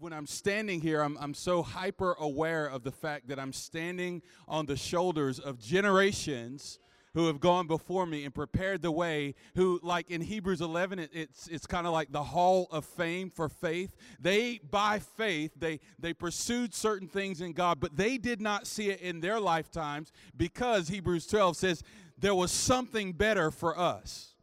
when I'm standing here, I'm, I'm so hyper aware of the fact that I'm standing on the shoulders of generations who have gone before me and prepared the way who like in hebrews 11 it, it's it's kind of like the hall of fame for faith. They by faith they they pursued certain things in god but they did not see it in their lifetimes because hebrews 12 says there was something better for us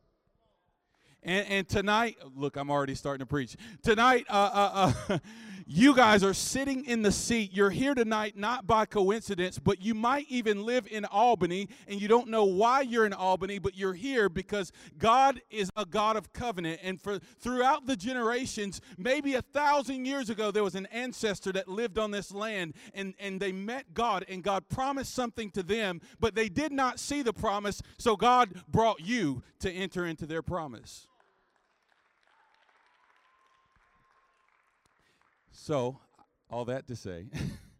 and, and tonight, look, I'm already starting to preach. Tonight, uh, uh, uh, you guys are sitting in the seat. You're here tonight not by coincidence, but you might even live in Albany and you don't know why you're in Albany, but you're here because God is a God of covenant. And for throughout the generations, maybe a thousand years ago, there was an ancestor that lived on this land and, and they met God and God promised something to them, but they did not see the promise. So God brought you to enter into their promise. So, all that to say,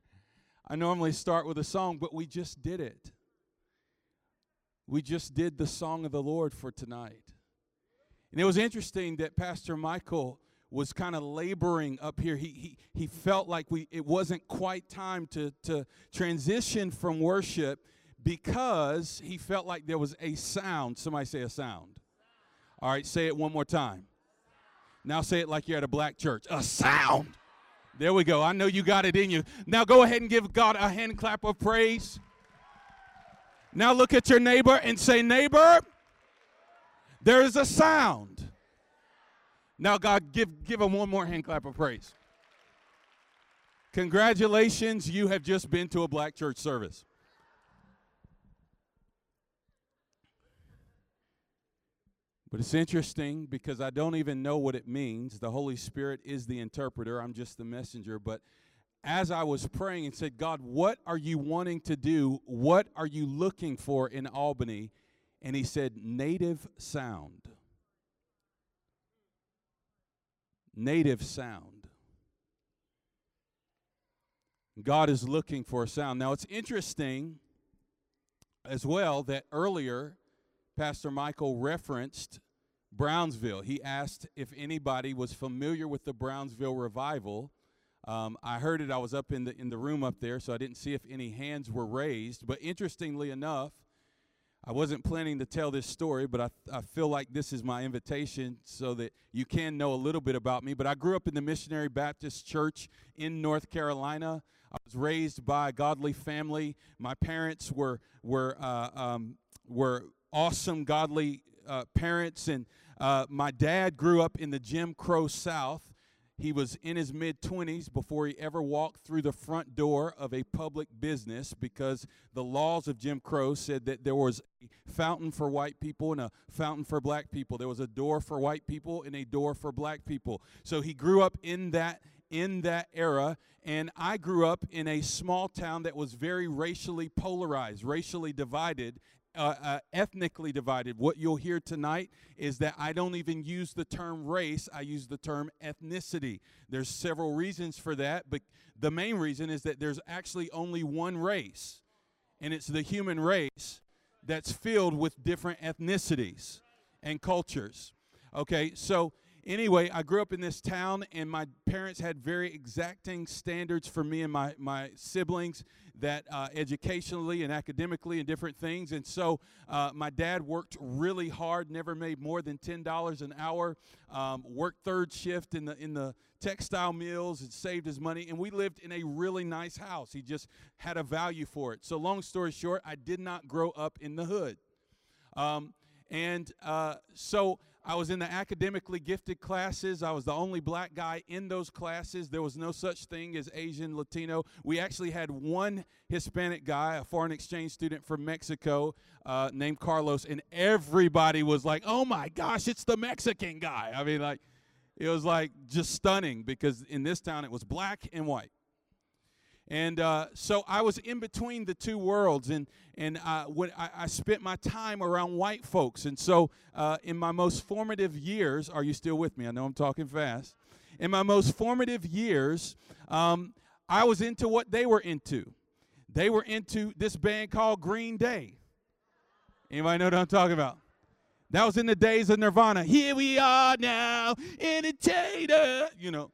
I normally start with a song, but we just did it. We just did the song of the Lord for tonight. And it was interesting that Pastor Michael was kind of laboring up here. He, he, he felt like we it wasn't quite time to, to transition from worship because he felt like there was a sound. Somebody say a sound. All right, say it one more time. Now say it like you're at a black church. A sound. There we go. I know you got it in you. Now go ahead and give God a hand clap of praise. Now look at your neighbor and say, Neighbor, there is a sound. Now, God, give, give him one more hand clap of praise. Congratulations, you have just been to a black church service. But it's interesting because I don't even know what it means. The Holy Spirit is the interpreter, I'm just the messenger. But as I was praying and said, God, what are you wanting to do? What are you looking for in Albany? And he said, native sound. Native sound. God is looking for a sound. Now, it's interesting as well that earlier Pastor Michael referenced Brownsville. He asked if anybody was familiar with the Brownsville revival. Um, I heard it. I was up in the in the room up there, so I didn't see if any hands were raised. But interestingly enough, I wasn't planning to tell this story, but I, I feel like this is my invitation so that you can know a little bit about me. But I grew up in the Missionary Baptist Church in North Carolina. I was raised by a godly family. My parents were were uh, um, were awesome, godly uh, parents. And uh, my dad grew up in the Jim Crow South. He was in his mid 20s before he ever walked through the front door of a public business because the laws of Jim Crow said that there was a fountain for white people and a fountain for black people. There was a door for white people and a door for black people. So he grew up in that in that era and I grew up in a small town that was very racially polarized, racially divided, uh, uh, ethnically divided. What you'll hear tonight is that I don't even use the term race, I use the term ethnicity. There's several reasons for that, but the main reason is that there's actually only one race, and it's the human race that's filled with different ethnicities and cultures. Okay, so anyway, I grew up in this town, and my parents had very exacting standards for me and my, my siblings that uh, educationally and academically and different things. And so uh, my dad worked really hard, never made more than $10 an hour, um, worked third shift in the, in the textile mills and saved his money. And we lived in a really nice house. He just had a value for it. So, long story short, I did not grow up in the hood. Um, and uh, so, I was in the academically gifted classes. I was the only black guy in those classes. There was no such thing as Asian, Latino. We actually had one Hispanic guy, a foreign exchange student from Mexico uh, named Carlos, and everybody was like, oh my gosh, it's the Mexican guy. I mean, like, it was like just stunning because in this town it was black and white. And uh, so I was in between the two worlds, and and uh, when I, I, spent my time around white folks. And so uh, in my most formative years, are you still with me? I know I'm talking fast. In my most formative years, um, I was into what they were into. They were into this band called Green Day. Anybody know what I'm talking about? That was in the days of Nirvana. Here we are now, entertainer. You know.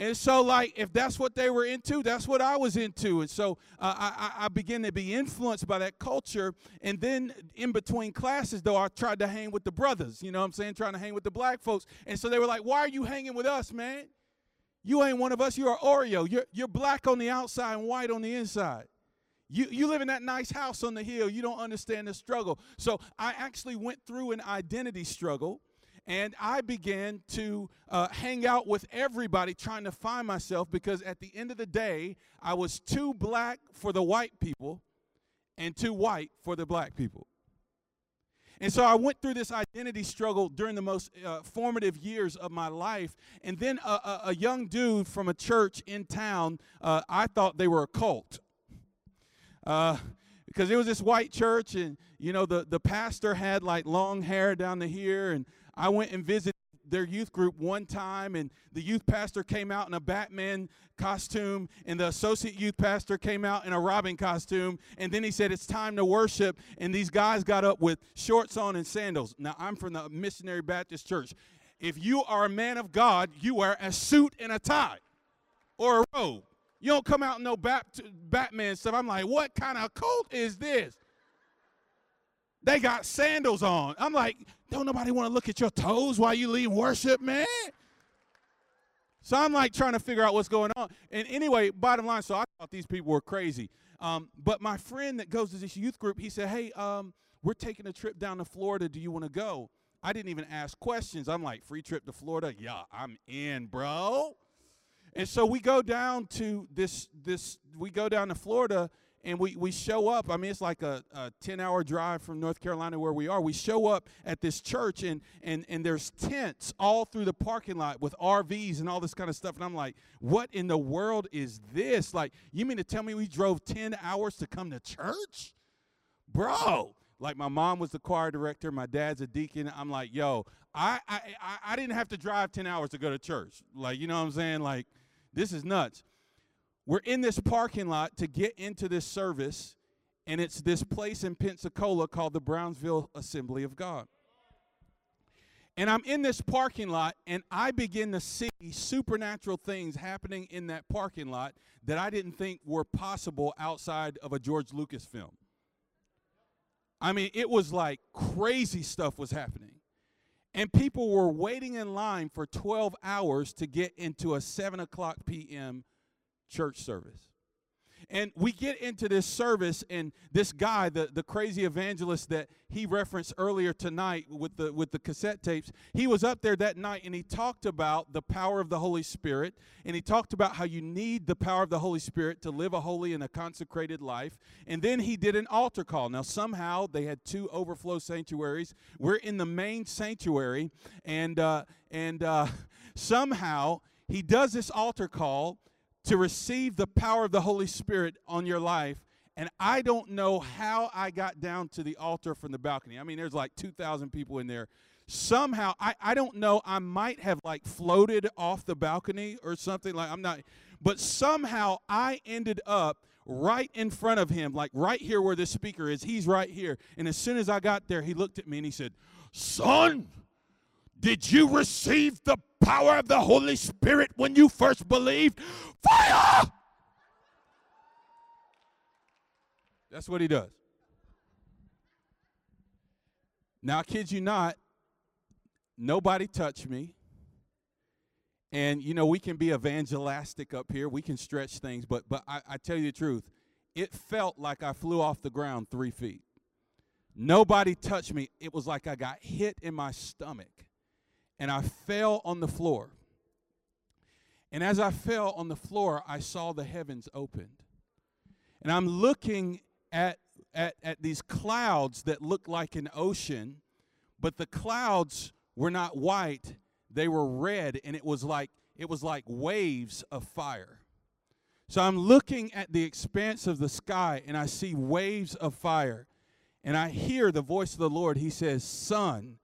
And so, like, if that's what they were into, that's what I was into. And so uh, I, I began to be influenced by that culture. And then in between classes, though, I tried to hang with the brothers, you know what I'm saying? Trying to hang with the black folks. And so they were like, Why are you hanging with us, man? You ain't one of us. You're Oreo. You're, you're black on the outside and white on the inside. You, you live in that nice house on the hill. You don't understand the struggle. So I actually went through an identity struggle and I began to uh, hang out with everybody trying to find myself because at the end of the day, I was too black for the white people and too white for the black people. And so I went through this identity struggle during the most uh, formative years of my life. And then a, a, a, young dude from a church in town, uh, I thought they were a cult. Uh, because it was this white church, and you know the the pastor had like long hair down to here, and I went and visited their youth group one time, and the youth pastor came out in a Batman costume, and the associate youth pastor came out in a Robin costume, and then he said, It's time to worship. And these guys got up with shorts on and sandals. Now, I'm from the Missionary Baptist Church. If you are a man of God, you wear a suit and a tie or a robe. You don't come out in no Bat- Batman stuff. I'm like, what kind of cult is this? They got sandals on. I'm like, don't nobody want to look at your toes while you lead worship, man? So I'm like trying to figure out what's going on. And anyway, bottom line, so I thought these people were crazy. Um, but my friend that goes to this youth group, he said, hey, um, we're taking a trip down to Florida. Do you want to go? I didn't even ask questions. I'm like, free trip to Florida? Yeah, I'm in, bro. And so we go down to this this we go down to Florida and we, we show up. I mean, it's like a, a 10 hour drive from North Carolina where we are. We show up at this church, and, and, and there's tents all through the parking lot with RVs and all this kind of stuff. And I'm like, what in the world is this? Like, you mean to tell me we drove 10 hours to come to church? Bro. Like, my mom was the choir director, my dad's a deacon. I'm like, yo, I, I, I didn't have to drive 10 hours to go to church. Like, you know what I'm saying? Like, this is nuts. We're in this parking lot to get into this service, and it's this place in Pensacola called the Brownsville Assembly of God. And I'm in this parking lot, and I begin to see supernatural things happening in that parking lot that I didn't think were possible outside of a George Lucas film. I mean, it was like crazy stuff was happening. And people were waiting in line for 12 hours to get into a 7 o'clock p.m church service. And we get into this service, and this guy, the, the crazy evangelist that he referenced earlier tonight with the with the cassette tapes, he was up there that night and he talked about the power of the Holy Spirit, and he talked about how you need the power of the Holy Spirit to live a holy and a consecrated life. And then he did an altar call. Now somehow they had two overflow sanctuaries. We're in the main sanctuary, and uh, and uh, somehow he does this altar call to receive the power of the Holy Spirit on your life. And I don't know how I got down to the altar from the balcony. I mean, there's like 2,000 people in there. Somehow, I, I don't know, I might have like floated off the balcony or something like I'm not, but somehow I ended up right in front of him, like right here where the speaker is. He's right here. And as soon as I got there, he looked at me and he said, Son, did you receive the power of the Holy Spirit when you first believed? Fire! That's what he does. Now, I kid you not, nobody touched me. And you know, we can be evangelistic up here. We can stretch things, but but I, I tell you the truth, it felt like I flew off the ground three feet. Nobody touched me. It was like I got hit in my stomach and I fell on the floor. And as I fell on the floor, I saw the heavens opened. And I'm looking at, at, at these clouds that looked like an ocean, but the clouds were not white, they were red, and it was like it was like waves of fire. So I'm looking at the expanse of the sky and I see waves of fire. And I hear the voice of the Lord. He says, Son,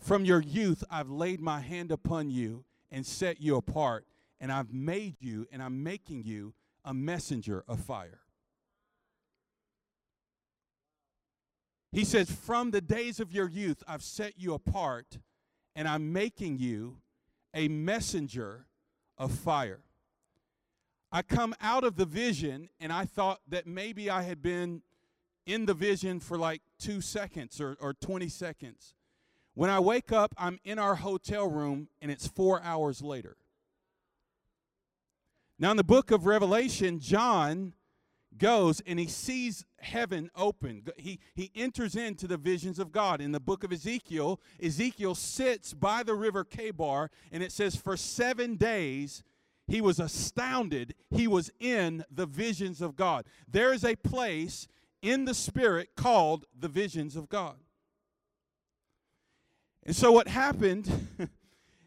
from your youth, I've laid my hand upon you and set you apart, and I've made you and I'm making you a messenger of fire. He says, From the days of your youth, I've set you apart, and I'm making you a messenger of fire. I come out of the vision and I thought that maybe I had been in the vision for like two seconds or, or 20 seconds. When I wake up, I'm in our hotel room and it's four hours later. Now, in the book of Revelation, John goes and he sees heaven open. He, he enters into the visions of God. In the book of Ezekiel, Ezekiel sits by the river Chebar, and it says, For seven days he was astounded. He was in the visions of God. There is a place in the Spirit called the visions of God. And so what happened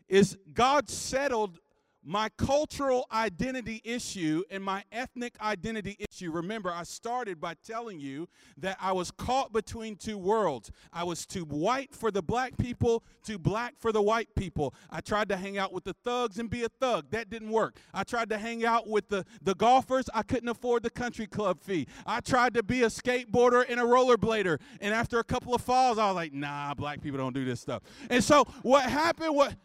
is God settled my cultural identity issue and my ethnic identity issue. Remember, I started by telling you that I was caught between two worlds. I was too white for the black people, too black for the white people. I tried to hang out with the thugs and be a thug. That didn't work. I tried to hang out with the, the golfers. I couldn't afford the country club fee. I tried to be a skateboarder and a rollerblader. And after a couple of falls, I was like, nah, black people don't do this stuff. And so what happened, what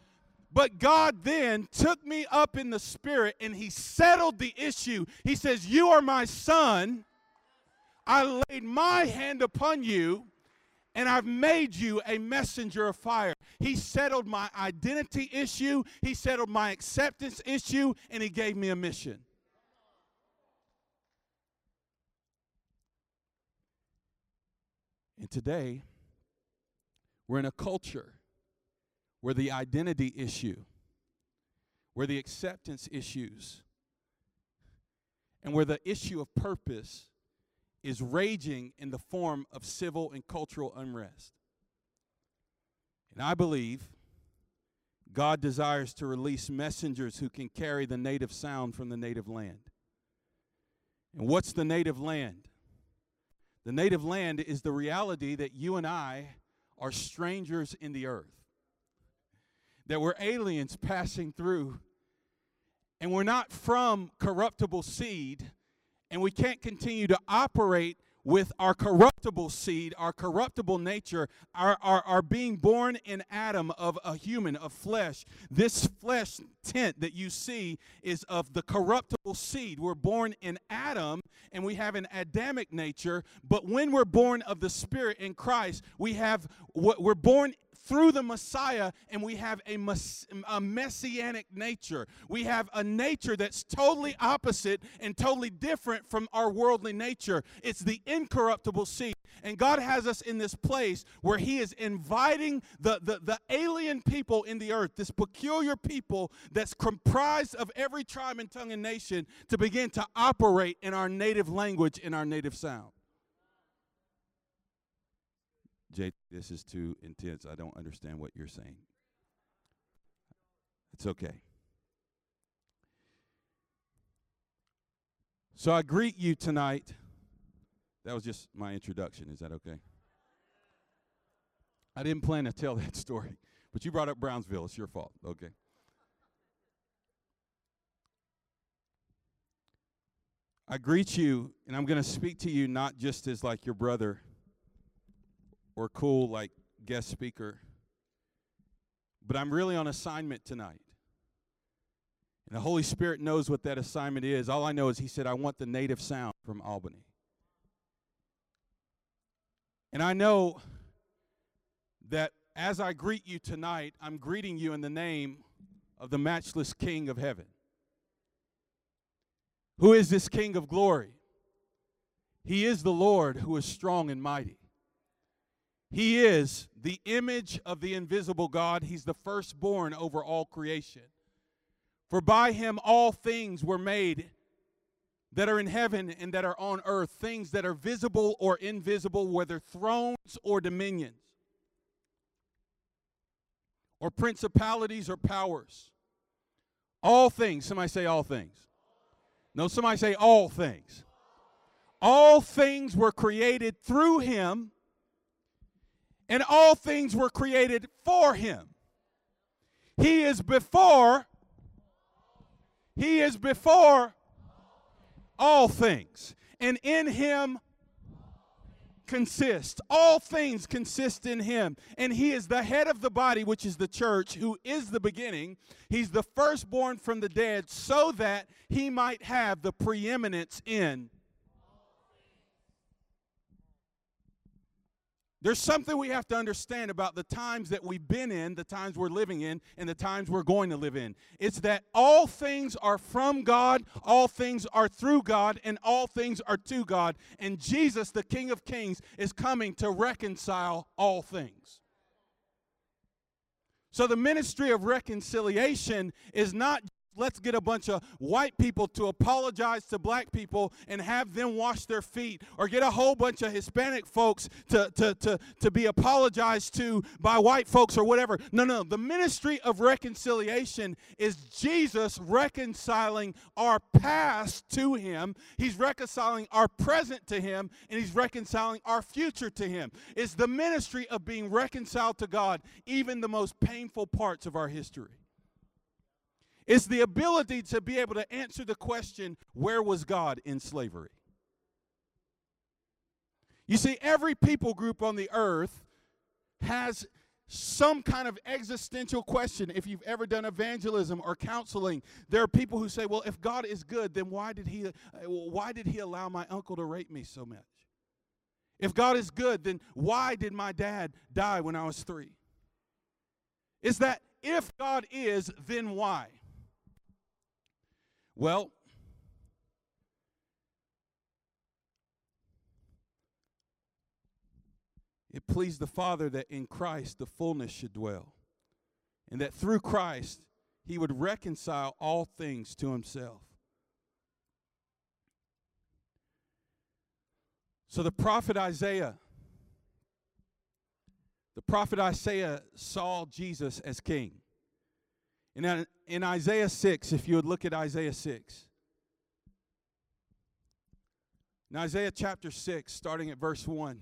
but God then took me up in the spirit and he settled the issue. He says, You are my son. I laid my hand upon you and I've made you a messenger of fire. He settled my identity issue, He settled my acceptance issue, and He gave me a mission. And today, we're in a culture where the identity issue, where the acceptance issues, and where the issue of purpose is raging in the form of civil and cultural unrest. And I believe God desires to release messengers who can carry the native sound from the native land. And what's the native land? The native land is the reality that you and I are strangers in the earth that we're aliens passing through. And we're not from corruptible seed, and we can't continue to operate with our corruptible seed, our corruptible nature, our, our, our being born in Adam of a human, of flesh. This flesh tent that you see is of the corruptible seed. We're born in Adam and we have an Adamic nature, but when we're born of the Spirit in Christ, we have what we're born through the Messiah, and we have a, mess, a messianic nature. We have a nature that's totally opposite and totally different from our worldly nature. It's the incorruptible seed. And God has us in this place where He is inviting the, the, the alien people in the earth, this peculiar people that's comprised of every tribe and tongue and nation, to begin to operate in our native language, in our native sound. Jay, this is too intense. I don't understand what you're saying. It's okay. So I greet you tonight. That was just my introduction. Is that okay? I didn't plan to tell that story, but you brought up Brownsville. It's your fault. Okay. I greet you, and I'm going to speak to you not just as like your brother or cool like guest speaker. But I'm really on assignment tonight. And the Holy Spirit knows what that assignment is. All I know is He said, I want the native sound from Albany. And I know that as I greet you tonight, I'm greeting you in the name of the matchless King of heaven. Who is this King of glory? He is the Lord who is strong and mighty. He is the image of the invisible God. He's the firstborn over all creation. For by him all things were made that are in heaven and that are on earth, things that are visible or invisible, whether thrones or dominions, or principalities or powers. All things. Somebody say all things. No, somebody say all things. All things were created through him and all things were created for him. He is before, he is before all things. And in him, consist. All things consist in him. And he is the head of the body, which is the church, who is the beginning. He's the firstborn from the dead, so that he might have the preeminence in There's something we have to understand about the times that we've been in, the times we're living in, and the times we're going to live in. It's that all things are from God, all things are through God, and all things are to God. And Jesus, the King of Kings, is coming to reconcile all things. So the ministry of reconciliation is not let's get a bunch of white people to apologize to black people and have them wash their feet, or get a whole bunch of Hispanic folks to, to, to, to be apologized to by white folks or whatever. No, no. The ministry of reconciliation is Jesus reconciling our past to Him, He's reconciling our present to Him, and He's reconciling our future to Him. It's the ministry of being reconciled to God, even the most painful parts of our history. It's the ability to be able to answer the question where was God in slavery? You see, every people group on the earth has some kind of existential question. If you've ever done evangelism or counseling, there are people who say, "Well, if God is good, then why did he why did he allow my uncle to rape me so much? If God is good, then why did my dad die when I was 3?" Is that if God is, then why? Well, it pleased the Father that in Christ the fullness should dwell, and that through Christ he would reconcile all things to himself. So the prophet Isaiah, the prophet Isaiah saw Jesus as king. In, uh, in Isaiah 6, if you would look at Isaiah 6. In Isaiah chapter 6, starting at verse 1.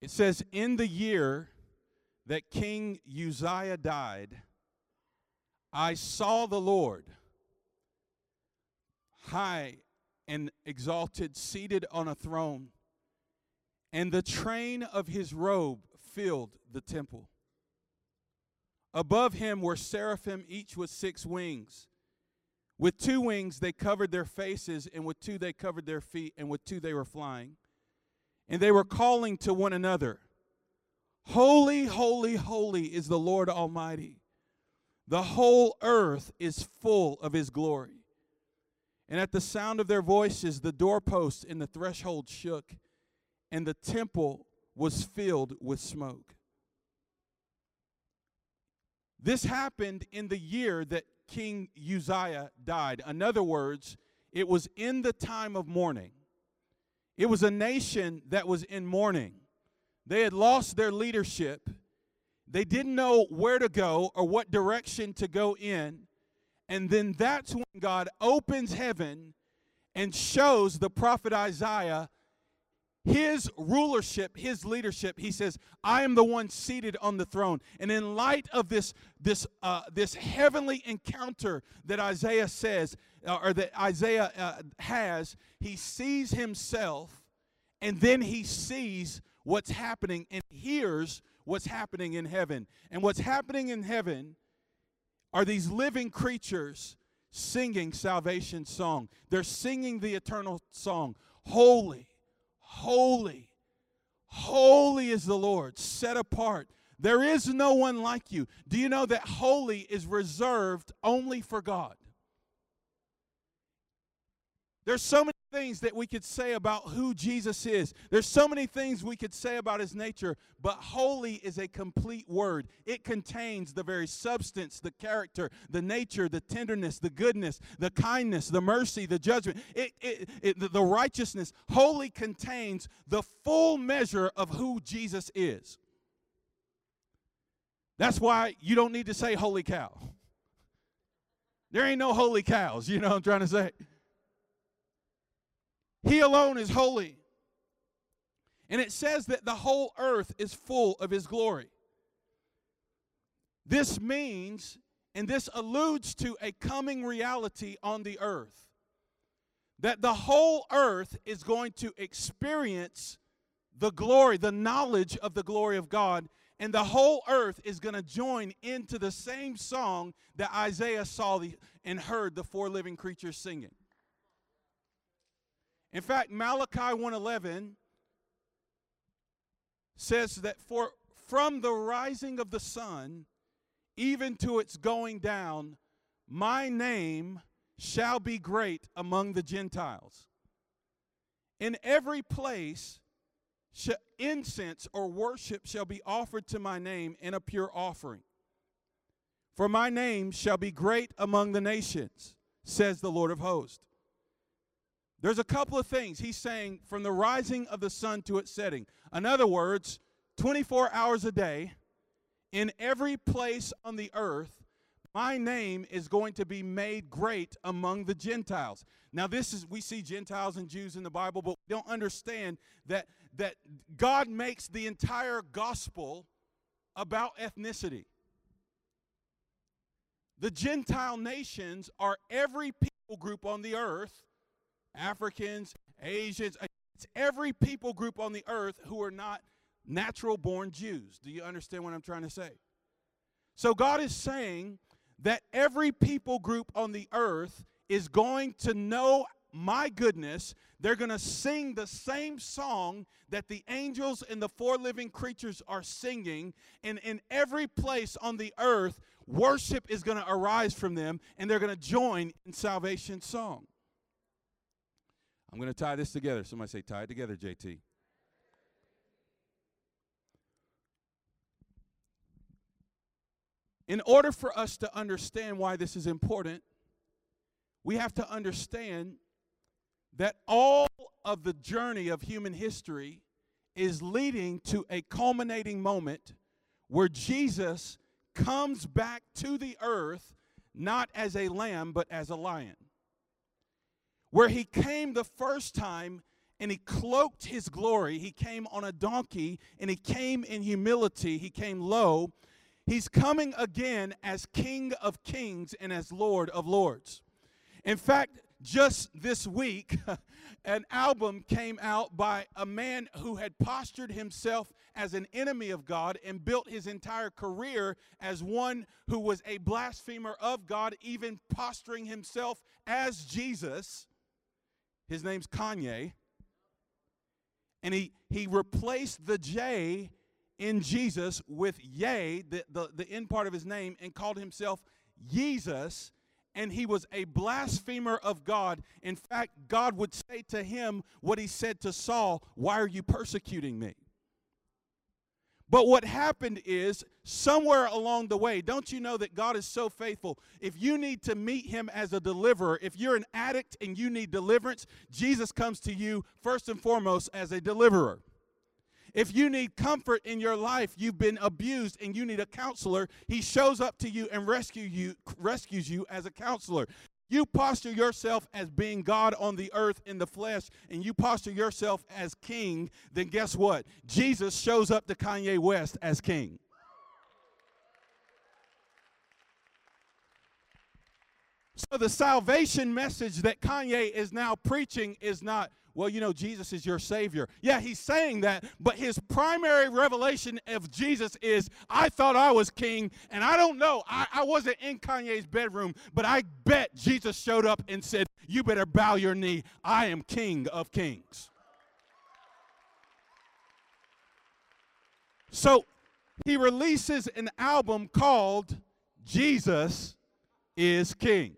It says, In the year that King Uzziah died, I saw the Lord high and exalted, seated on a throne, and the train of his robe filled the temple. Above him were seraphim, each with six wings. With two wings they covered their faces, and with two they covered their feet, and with two they were flying. And they were calling to one another Holy, holy, holy is the Lord Almighty. The whole earth is full of his glory. And at the sound of their voices, the doorposts and the threshold shook, and the temple was filled with smoke. This happened in the year that King Uzziah died. In other words, it was in the time of mourning. It was a nation that was in mourning. They had lost their leadership. They didn't know where to go or what direction to go in. And then that's when God opens heaven and shows the prophet Isaiah his rulership, his leadership. He says, "I am the one seated on the throne." And in light of this this uh, this heavenly encounter that Isaiah says, uh, or that Isaiah uh, has, he sees himself, and then he sees what's happening and hears what's happening in heaven. And what's happening in heaven are these living creatures singing salvation song. They're singing the eternal song. Holy, holy, holy is the Lord, set apart. There is no one like you. Do you know that holy is reserved only for God? There's so many things that we could say about who Jesus is. There's so many things we could say about his nature, but holy is a complete word. It contains the very substance, the character, the nature, the tenderness, the goodness, the kindness, the mercy, the judgment, it, it, it, the righteousness. Holy contains the full measure of who Jesus is. That's why you don't need to say holy cow. There ain't no holy cows, you know what I'm trying to say? He alone is holy. And it says that the whole earth is full of His glory. This means And this alludes to a coming reality on the earth. That the whole earth is going to experience the glory, the knowledge of the glory of God, and the whole earth is going to join into the same song that Isaiah saw the, and heard the four living creatures singing. In fact, Malachi 1:11 says that for from the rising of the sun even to its going down, my name shall be great among the Gentiles. In every place, incense or worship shall be offered to my name in a pure offering. For my name shall be great among the nations, says the Lord of hosts. There's a couple of things he's saying from the rising of the sun to its setting. In other words, 24 hours a day, in every place on the earth, my name is going to be made great among the Gentiles. Now, this is we see Gentiles and Jews in the Bible, but we don't understand that that God makes the entire gospel about ethnicity. The Gentile nations are every people group on the earth, Africans, Asians, it's every people group on the earth who are not natural born Jews. Do you understand what I'm trying to say? So God is saying that every people group on the earth is going to know my goodness. They're going to sing the same song that the angels and the four living creatures are singing. And in every place on the earth, worship is going to arise from them and they're going to join in salvation song. I'm going to tie this together. Somebody say, tie it together, JT. In order for us to understand why this is important, we have to understand that all of the journey of human history is leading to a culminating moment where Jesus comes back to the earth not as a lamb but as a lion. Where he came the first time and he cloaked his glory, he came on a donkey and he came in humility, he came low He's coming again as King of Kings and as Lord of Lords. In fact, just this week, an album came out by a man who had postured himself as an enemy of God and built his entire career as one who was a blasphemer of God, even posturing himself as Jesus. His name's Kanye. And he, he replaced the J in Jesus with Yea, the, the, the end part of his name, and called himself Yeezus, and he was a blasphemer of God. In fact, God would say to him what he said to Saul Why are you persecuting me? But what happened is, somewhere along the way, don't you know that God is so faithful? If you need to meet Him as a deliverer, if you're an addict and you need deliverance, Jesus comes to you first and foremost as a deliverer. If you need comfort in your life, you've been abused and you need a counselor, he shows up to you and rescue you, rescues you as a counselor. You posture yourself as being God on the earth in the flesh, and you posture yourself as king, then guess what? Jesus shows up to Kanye West as king. So the salvation message that Kanye is now preaching is not well, you know, Jesus is your Savior. Yeah, he's saying that, but his primary revelation of Jesus is I thought I was king, and I don't know. I, I wasn't in Kanye's bedroom, but I bet Jesus showed up and said, You better bow your knee. I am King of Kings. So he releases an album called Jesus is King.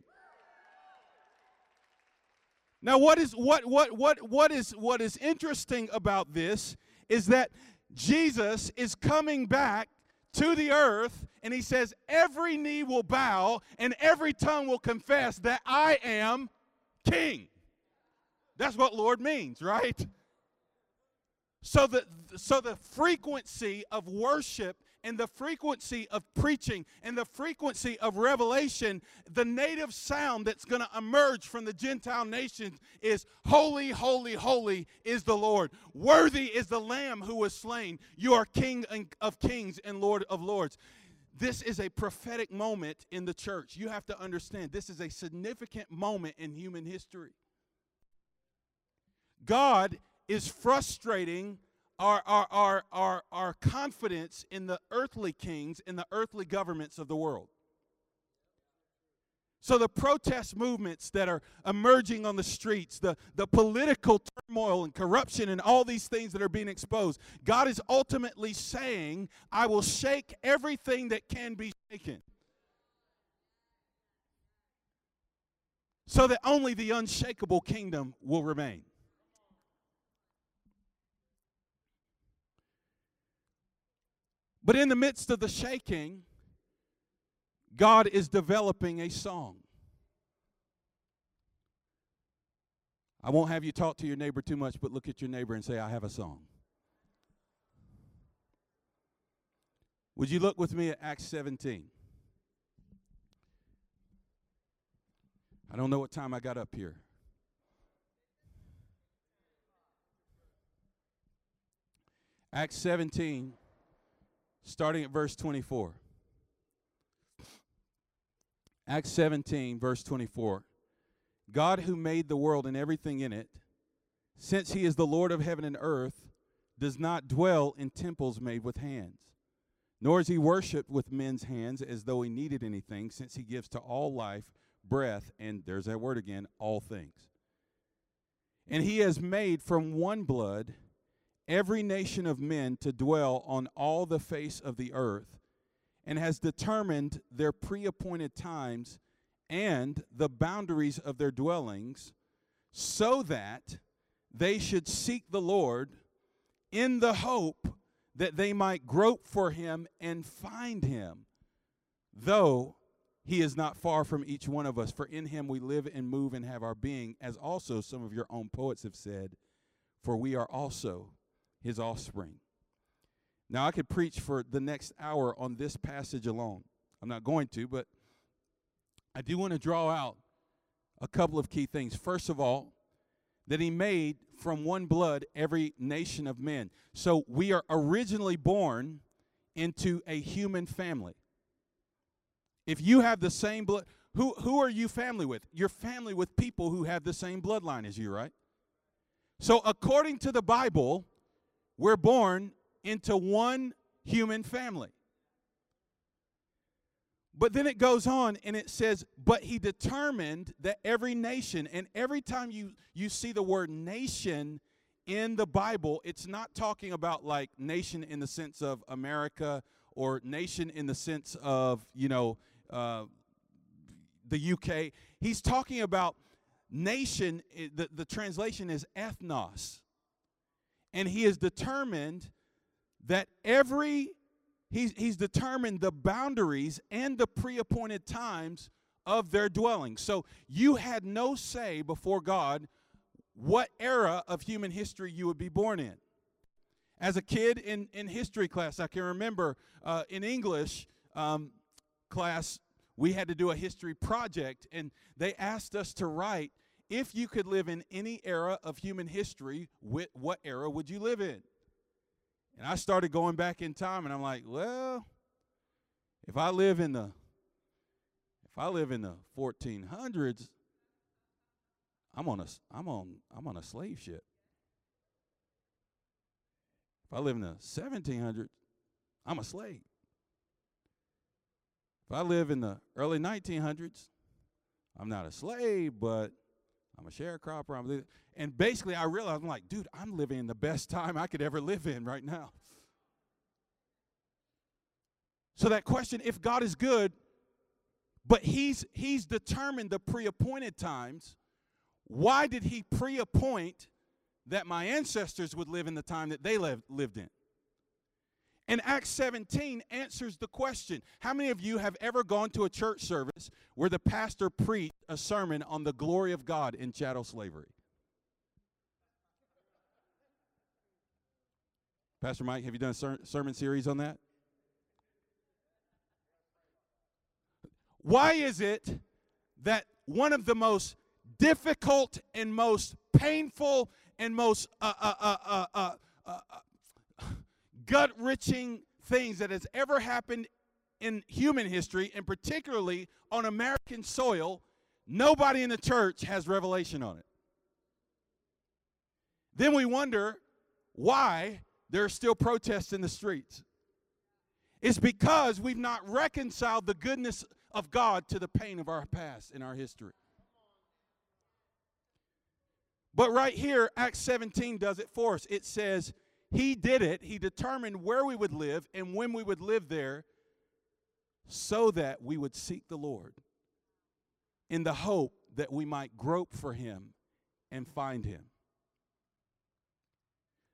Now, what is what what what what is what is interesting about this is that Jesus is coming back to the earth and he says every knee will bow and every tongue will confess that I am king. That's what Lord means, right? So the so the frequency of worship and the frequency of preaching and the frequency of revelation, the native sound that's going to emerge from the Gentile nations is Holy, holy, holy is the Lord. Worthy is the Lamb who was slain. You are King of kings and Lord of lords. this is a prophetic moment in the church. You have to understand this is a significant moment in human history. God is frustrating our, our, our, our, our confidence in the earthly kings, and the earthly governments of the world. So, the protest movements that are emerging on the streets, the, the political turmoil and corruption, and all these things that are being exposed, God is ultimately saying, I will shake everything that can be shaken. So that only the unshakable kingdom will remain. But in the midst of the shaking, God is developing a song. I won't have you talk to your neighbor too much, but look at your neighbor and say, I have a song. Would you look with me at Acts 17? I don't know what time I got up here. Acts 17 starting at verse 24. Acts 17, verse 24. God, who made the world and everything in it, since he is the Lord of heaven and earth, does not dwell in temples made with hands, nor is he worshiped with men's hands as though he needed anything, since he gives to all life, breath, and there's that word again, all things. And he has made from one blood every nation of men to dwell on all the face of the earth, and has determined their pre appointed times and the boundaries of their dwellings, so that they should seek the Lord in the hope that they might grope for him and find him, though he is not far from each one of us. For in him we live and move and have our being, as also some of your own poets have said, for we are also his offspring. Now, I could preach for the next hour on this passage alone. I'm not going to, but I do want to draw out a couple of key things. First of all, that he made from one blood every nation of men. So we are originally born into a human family. If you have the same blood, who, who are you family with? You're family with people who have the same bloodline as you, right? So according to the Bible, we're born into one human family. But then it goes on and it says, But he determined that every nation, and every time you, you see the word nation in the Bible, it's not talking about like nation in the sense of America or nation in the sense of, you know, uh, the UK. He's talking about nation, the, the translation is ethnos and he has determined that every he's, he's determined the boundaries and the pre-appointed times of their dwelling. So you had no say before god what era of human history you would be born in. As a kid in, in history class i can remember uh, in english um, class we had to do a history project and they asked us to write if you could live in any era of human history, what era would you live in? And I started going back in time and I'm like, well, if I live in the if I live in the 1400s, I'm on a I'm on I'm on a slave ship. If I live in the 1700s, I'm a slave. If I live in the early 1900s, I'm not a slave, but I'm a sharecropper. I'm and basically, I realized I'm like, dude, I'm living the best time I could ever live in right now. So that question, if God is good, but He's He's determined the pre-appointed times. Why did He pre-appoint that my ancestors would live in the time that they lived, lived in? And Acts 17 answers the question. How many of you have ever gone to a church service where the pastor preached a sermon on the glory of God in chattel slavery? Pastor Mike, have you done a ser- sermon series on that? Why is it that one of the most difficult and most painful and most uh, uh, uh, uh, uh, uh gut wrenching things that has ever happened in human history, and particularly on American soil, nobody in the church has revelation on it. Then we wonder why there are still protests in the streets. It's because we've not reconciled the goodness of God to the pain of our past in our history. But right here, Acts 17 does it for us. It says, He did it. He determined where we would live and when we would live there so that we would seek the Lord in the hope that we might grope for Him and find Him.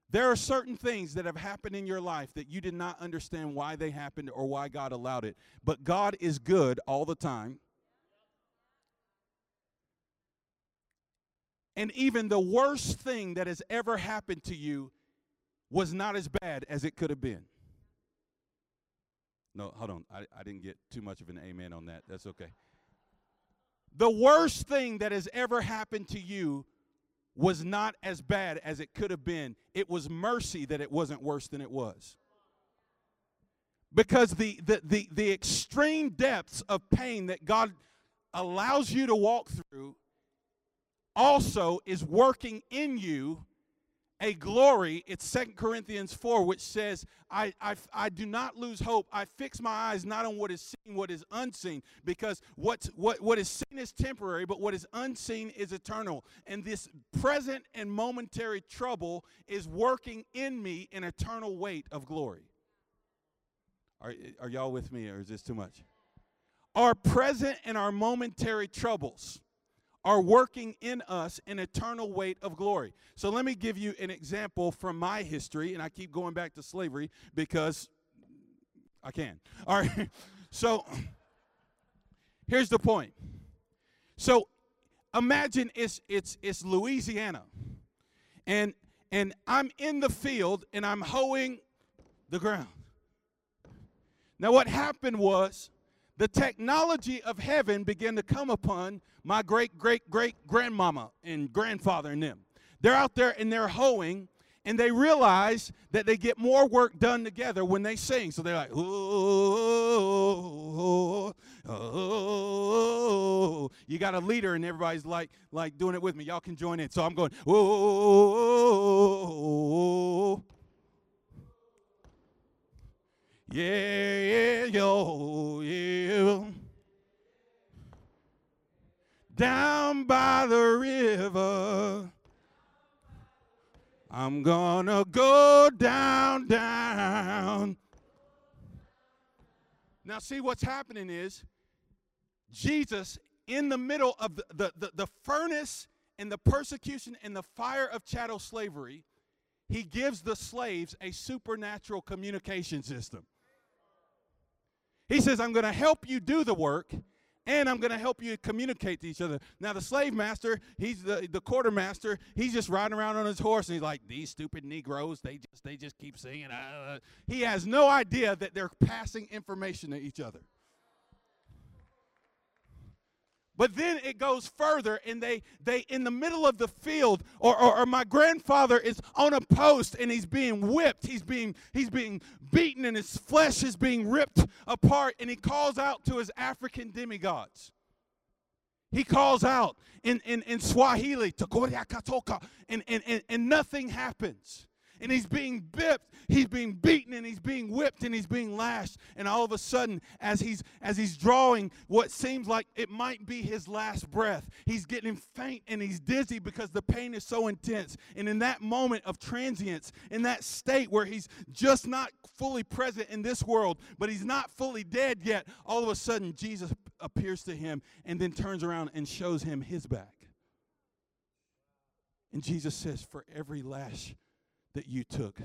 There are certain things that have happened in your life that you did not understand why they happened or why God allowed it. But God is good all the time. And even the worst thing that has ever happened to you was not as bad as it could have been. No, hold on. I, I didn't get too much of an amen on that. That's okay. The worst thing that has ever happened to you was not as bad as it could have been. It was mercy that it wasn't worse than it was. Because the, the, the, the extreme depths of pain that God allows you to walk through also is working in you a glory. It's Second Corinthians 4, which says, I, I, I do not lose hope. I fix my eyes not on what is seen, what is unseen, because what's, what, what is seen is temporary, but what is unseen is eternal. And this present and momentary trouble is working in me an eternal weight of glory. Are, are y'all with me, or is this too much? Our present and our momentary troubles are working in us an eternal weight of glory. So let me give you an example from my history, and I keep going back to slavery because I can. All right. So here's the point. So imagine it's it's it's Louisiana. And and I'm in the field and I'm hoeing the ground. Now what happened was the technology of heaven began to come upon my great great great grandmama and grandfather and them. They're out there and they're hoeing and they realize that they get more work done together when they sing. So they're like, oh, oh, oh, you got a leader, and everybody's like, like doing it with me. Y'all can join in. So I'm going, oh, yeah, yeah, yo, yeah down by the river. I'm gonna go down, down. Now, see what's happening is Jesus, in the middle of the, the, the, the furnace and the persecution and the fire of chattel slavery, he gives the slaves a supernatural communication system. He says, I'm going to help you do the work, and I'm going to help you communicate to each other. Now, the slave master, he's the, the quartermaster, he's just riding around on his horse, and he's like, these stupid Negroes, they just, they just keep singing. Uh, he has no idea that they're passing information to each other. But then it goes further, and they they in the middle of the field, or, or, or, my grandfather is on a post and he's being whipped, he's being he's being beaten, and his flesh is being ripped apart, and he calls out to his African demigods. He calls out in, in, in Swahili, and, and, and, and nothing happens and he's being bipped, he's being beaten, and he's being whipped, and he's being lashed. And all of a sudden, as he's as he's drawing what seems like it might be his last breath, he's getting faint and he's dizzy because the pain is so intense. And in that moment of transience, in that state where he's just not fully present in this world, but he's not fully dead yet, all of a sudden Jesus appears to him and then turns around and shows him his back. And Jesus says, For every lash that you took.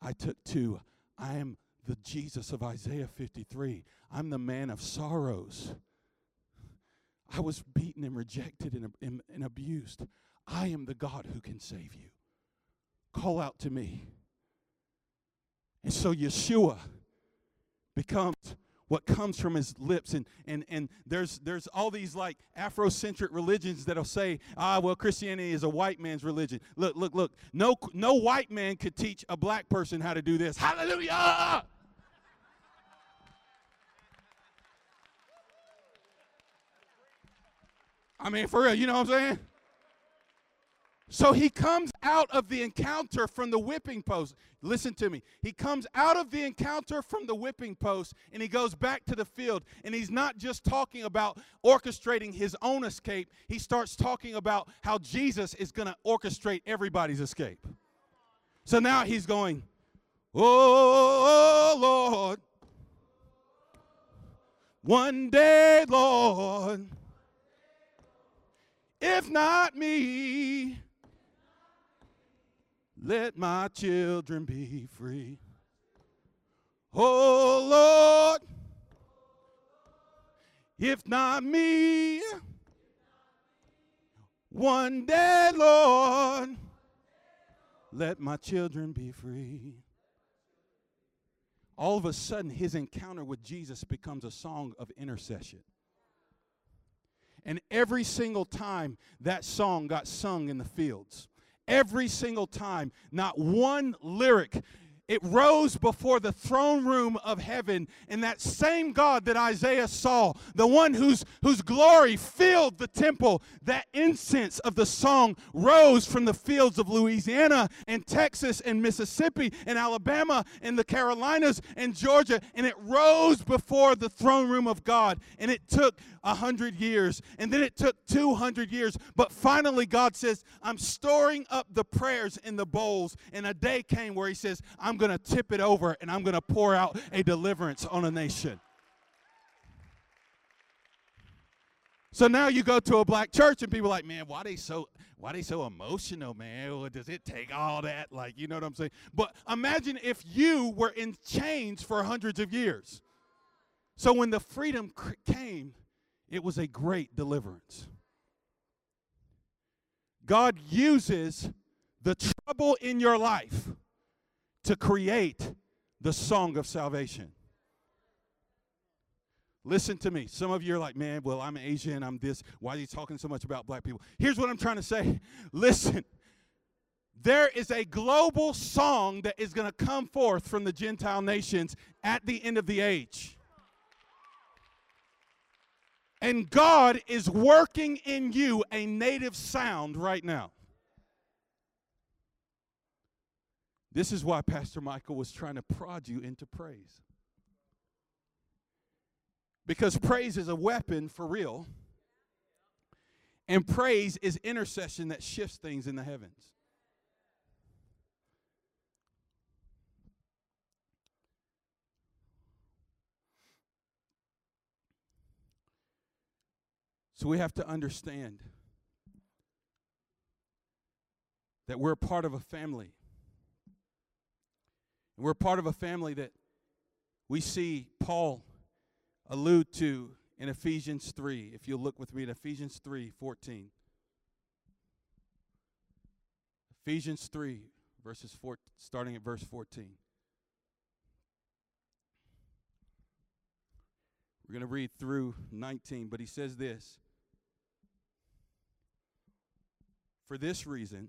I took two. I am the Jesus of Isaiah 53. I'm the man of sorrows. I was beaten and rejected and, and, and, abused. I am the God who can save you. Call out to me. And so Yeshua becomes what comes from his lips. And, and, and there's, there's all these like Afrocentric religions that'll say, ah, well, Christianity is a white man's religion. Look, look, look. No, no white man could teach a black person how to do this. Hallelujah! I mean, for real, you know what I'm saying? So he comes out of the encounter from the whipping post. Listen to me. He comes out of the encounter from the whipping post and he goes back to the field. And he's not just talking about orchestrating his own escape, he starts talking about how Jesus is going to orchestrate everybody's escape. So now he's going, Oh Lord, one day, Lord, if not me, let my children be free. Oh Lord, if not me, one day, Lord, let my children be free. All of a sudden, his encounter with Jesus becomes a song of intercession. And every single time that song got sung in the fields, every single time. Not one lyric it rose before the throne room of heaven. And that same God that Isaiah saw, the one whose, whose glory filled the temple, that incense of the song rose from the fields of Louisiana and Texas and Mississippi and Alabama and the Carolinas and Georgia. And it rose before the throne room of God. And it took a hundred years. And then it took 200 years. But finally, God says, I'm storing up the prayers in the bowls. And a day came where He says, I'm going to tip it over and I'm going to pour out a deliverance on a nation. So now you go to a black church and people are like, man, why they so why they so emotional, man? Well, does it take all that? Like, you know what I'm saying? But imagine if you were in chains for hundreds of years. So when the freedom came, it was a great deliverance. God uses the trouble in your life to create the song of salvation. Listen to me. Some of you are like, man, well, I'm Asian, I'm this. Why are you talking so much about black people? Here's what I'm trying to say. Listen, there is a global song that is going to come forth from the Gentile nations at the end of the age. And God is working in you a native sound right now. This is why Pastor Michael was trying to prod you into praise. Because praise is a weapon for real. And praise is intercession that shifts things in the heavens. So we have to understand that we're part of a family. And we're part of a family that we see Paul allude to in Ephesians 3. If you'll look with me at Ephesians 3 14. Ephesians 3, verses 4, starting at verse 14. We're going to read through 19, but he says this For this reason,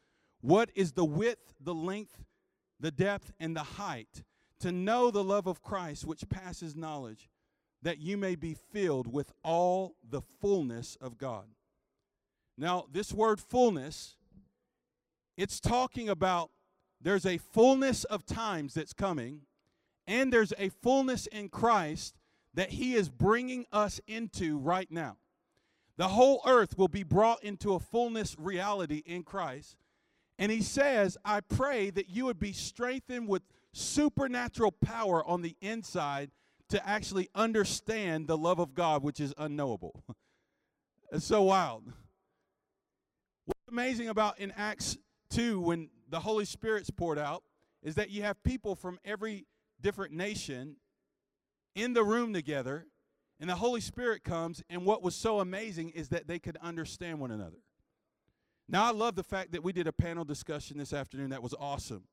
what is the width, the length, the depth, and the height? To know the love of Christ which passes knowledge, that you may be filled with all the fullness of God. Now, this word fullness, it's talking about there's a fullness of times that's coming, and there's a fullness in Christ that He is bringing us into right now. The whole earth will be brought into a fullness reality in Christ. And he says, I pray that you would be strengthened with supernatural power on the inside to actually understand the love of God, which is unknowable. it's so wild. What's amazing about in Acts 2 when the Holy Spirit's poured out is that you have people from every different nation in the room together And the Holy Spirit comes, and what was so amazing is that they could understand one another. Now, I love the fact that we did a panel discussion this afternoon that was awesome.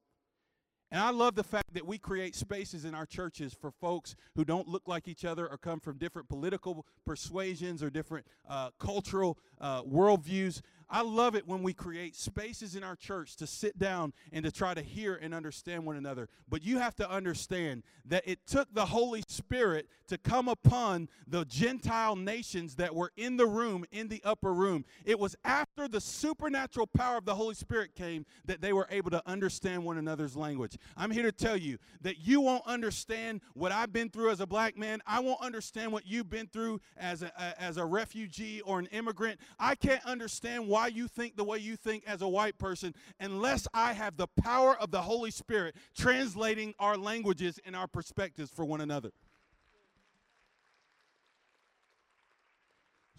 And I love the fact that we create spaces in our churches for folks who don't look like each other or come from different political persuasions or different uh, cultural uh, worldviews. I love it when we create spaces in our church to sit down and to try to hear and understand one another. But you have to understand that it took the Holy Spirit to come upon the Gentile nations that were in the room, in the upper room. It was after the supernatural power of the Holy Spirit came that they were able to understand one another's language. I'm here to tell you that you won't understand what I've been through as a black man. I won't understand what you've been through as a, as a refugee or an immigrant. I can't understand why why you think the way you think as a white person unless I have the power of the Holy Spirit translating our languages and our perspectives for one another.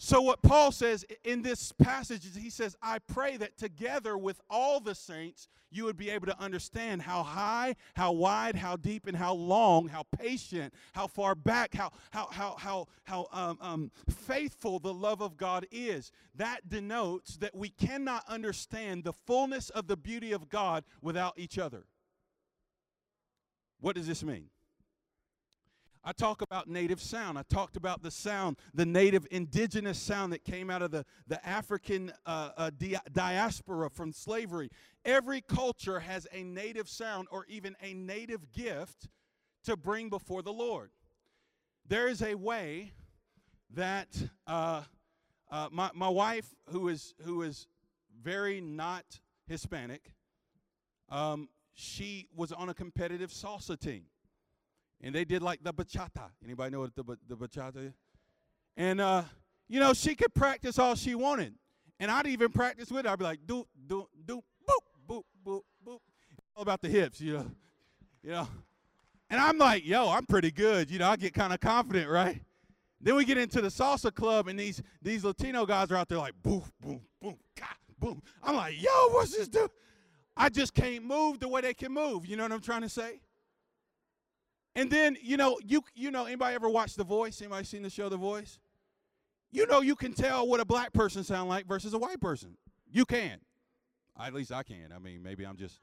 So, what Paul says in this passage is he says, I pray that together with all the saints, you would be able to understand how high, how wide, how deep, and how long, how patient, how far back, how, how, how, how, how um, um, faithful the love of God is. That denotes that we cannot understand the fullness of the beauty of God without each other. What does this mean? I talk about native sound. I talked about the sound, the native indigenous sound that came out of the, the African uh, uh, di- diaspora from slavery. Every culture has a native sound or even a native gift to bring before the Lord. There is a way that uh, uh my, my wife, who is, who is very not Hispanic, um, she was on a competitive salsa team and they did like the bachata. Anybody know what the, the bachata is? And, uh, you know, she could practice all she wanted. And I'd even practice with her. I'd be like, do, do, do, boop, boop, boop, boop. All about the hips, you know. You know. And I'm like, yo, I'm pretty good. You know, I get kind of confident, right? Then we get into the salsa club, and these these Latino guys are out there like, boom, boom, boom, God, boom. I'm like, yo, what's this do? I just can't move the way they can move. You know what I'm trying to say? And then, you know, you you know, anybody ever watched The Voice? Anybody seen the show The Voice? You know you can tell what a black person sound like versus a white person. You can. At least I can. I mean, maybe I'm just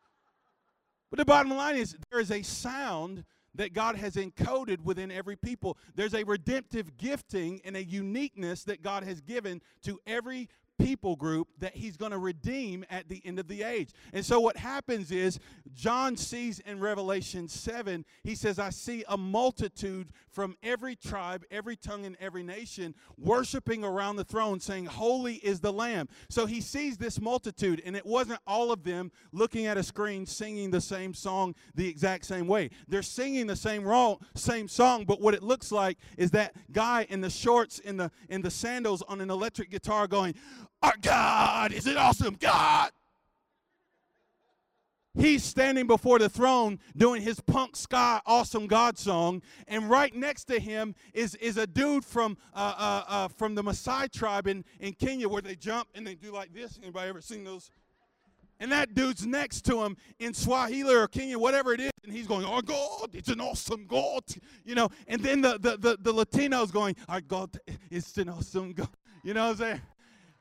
But the bottom line is there is a sound that God has encoded within every people. There's a redemptive gifting and a uniqueness that God has given to every people group that he's going to redeem at the end of the age. And so what happens is John sees in Revelation 7, he says, I see a multitude from every tribe, every tongue, and every nation worshiping around the throne, saying, Holy is the Lamb. So he sees this multitude, and it wasn't all of them looking at a screen singing the same song the exact same way. They're singing the same wrong, same song, but what it looks like is that guy in the shorts, in the in the sandals on an electric guitar going, our God is an awesome God. He's standing before the throne doing his punk ska awesome God song, and right next to him is, is a dude from uh, uh, uh, from the Maasai tribe in, in Kenya where they jump and they do like this. Anybody ever seen those? And that dude's next to him in Swahili or Kenya, whatever it is, and he's going, "Our God, it's an awesome God," you know. And then the the the, the Latinos going, "Our God, it's an awesome God," you know what I'm saying?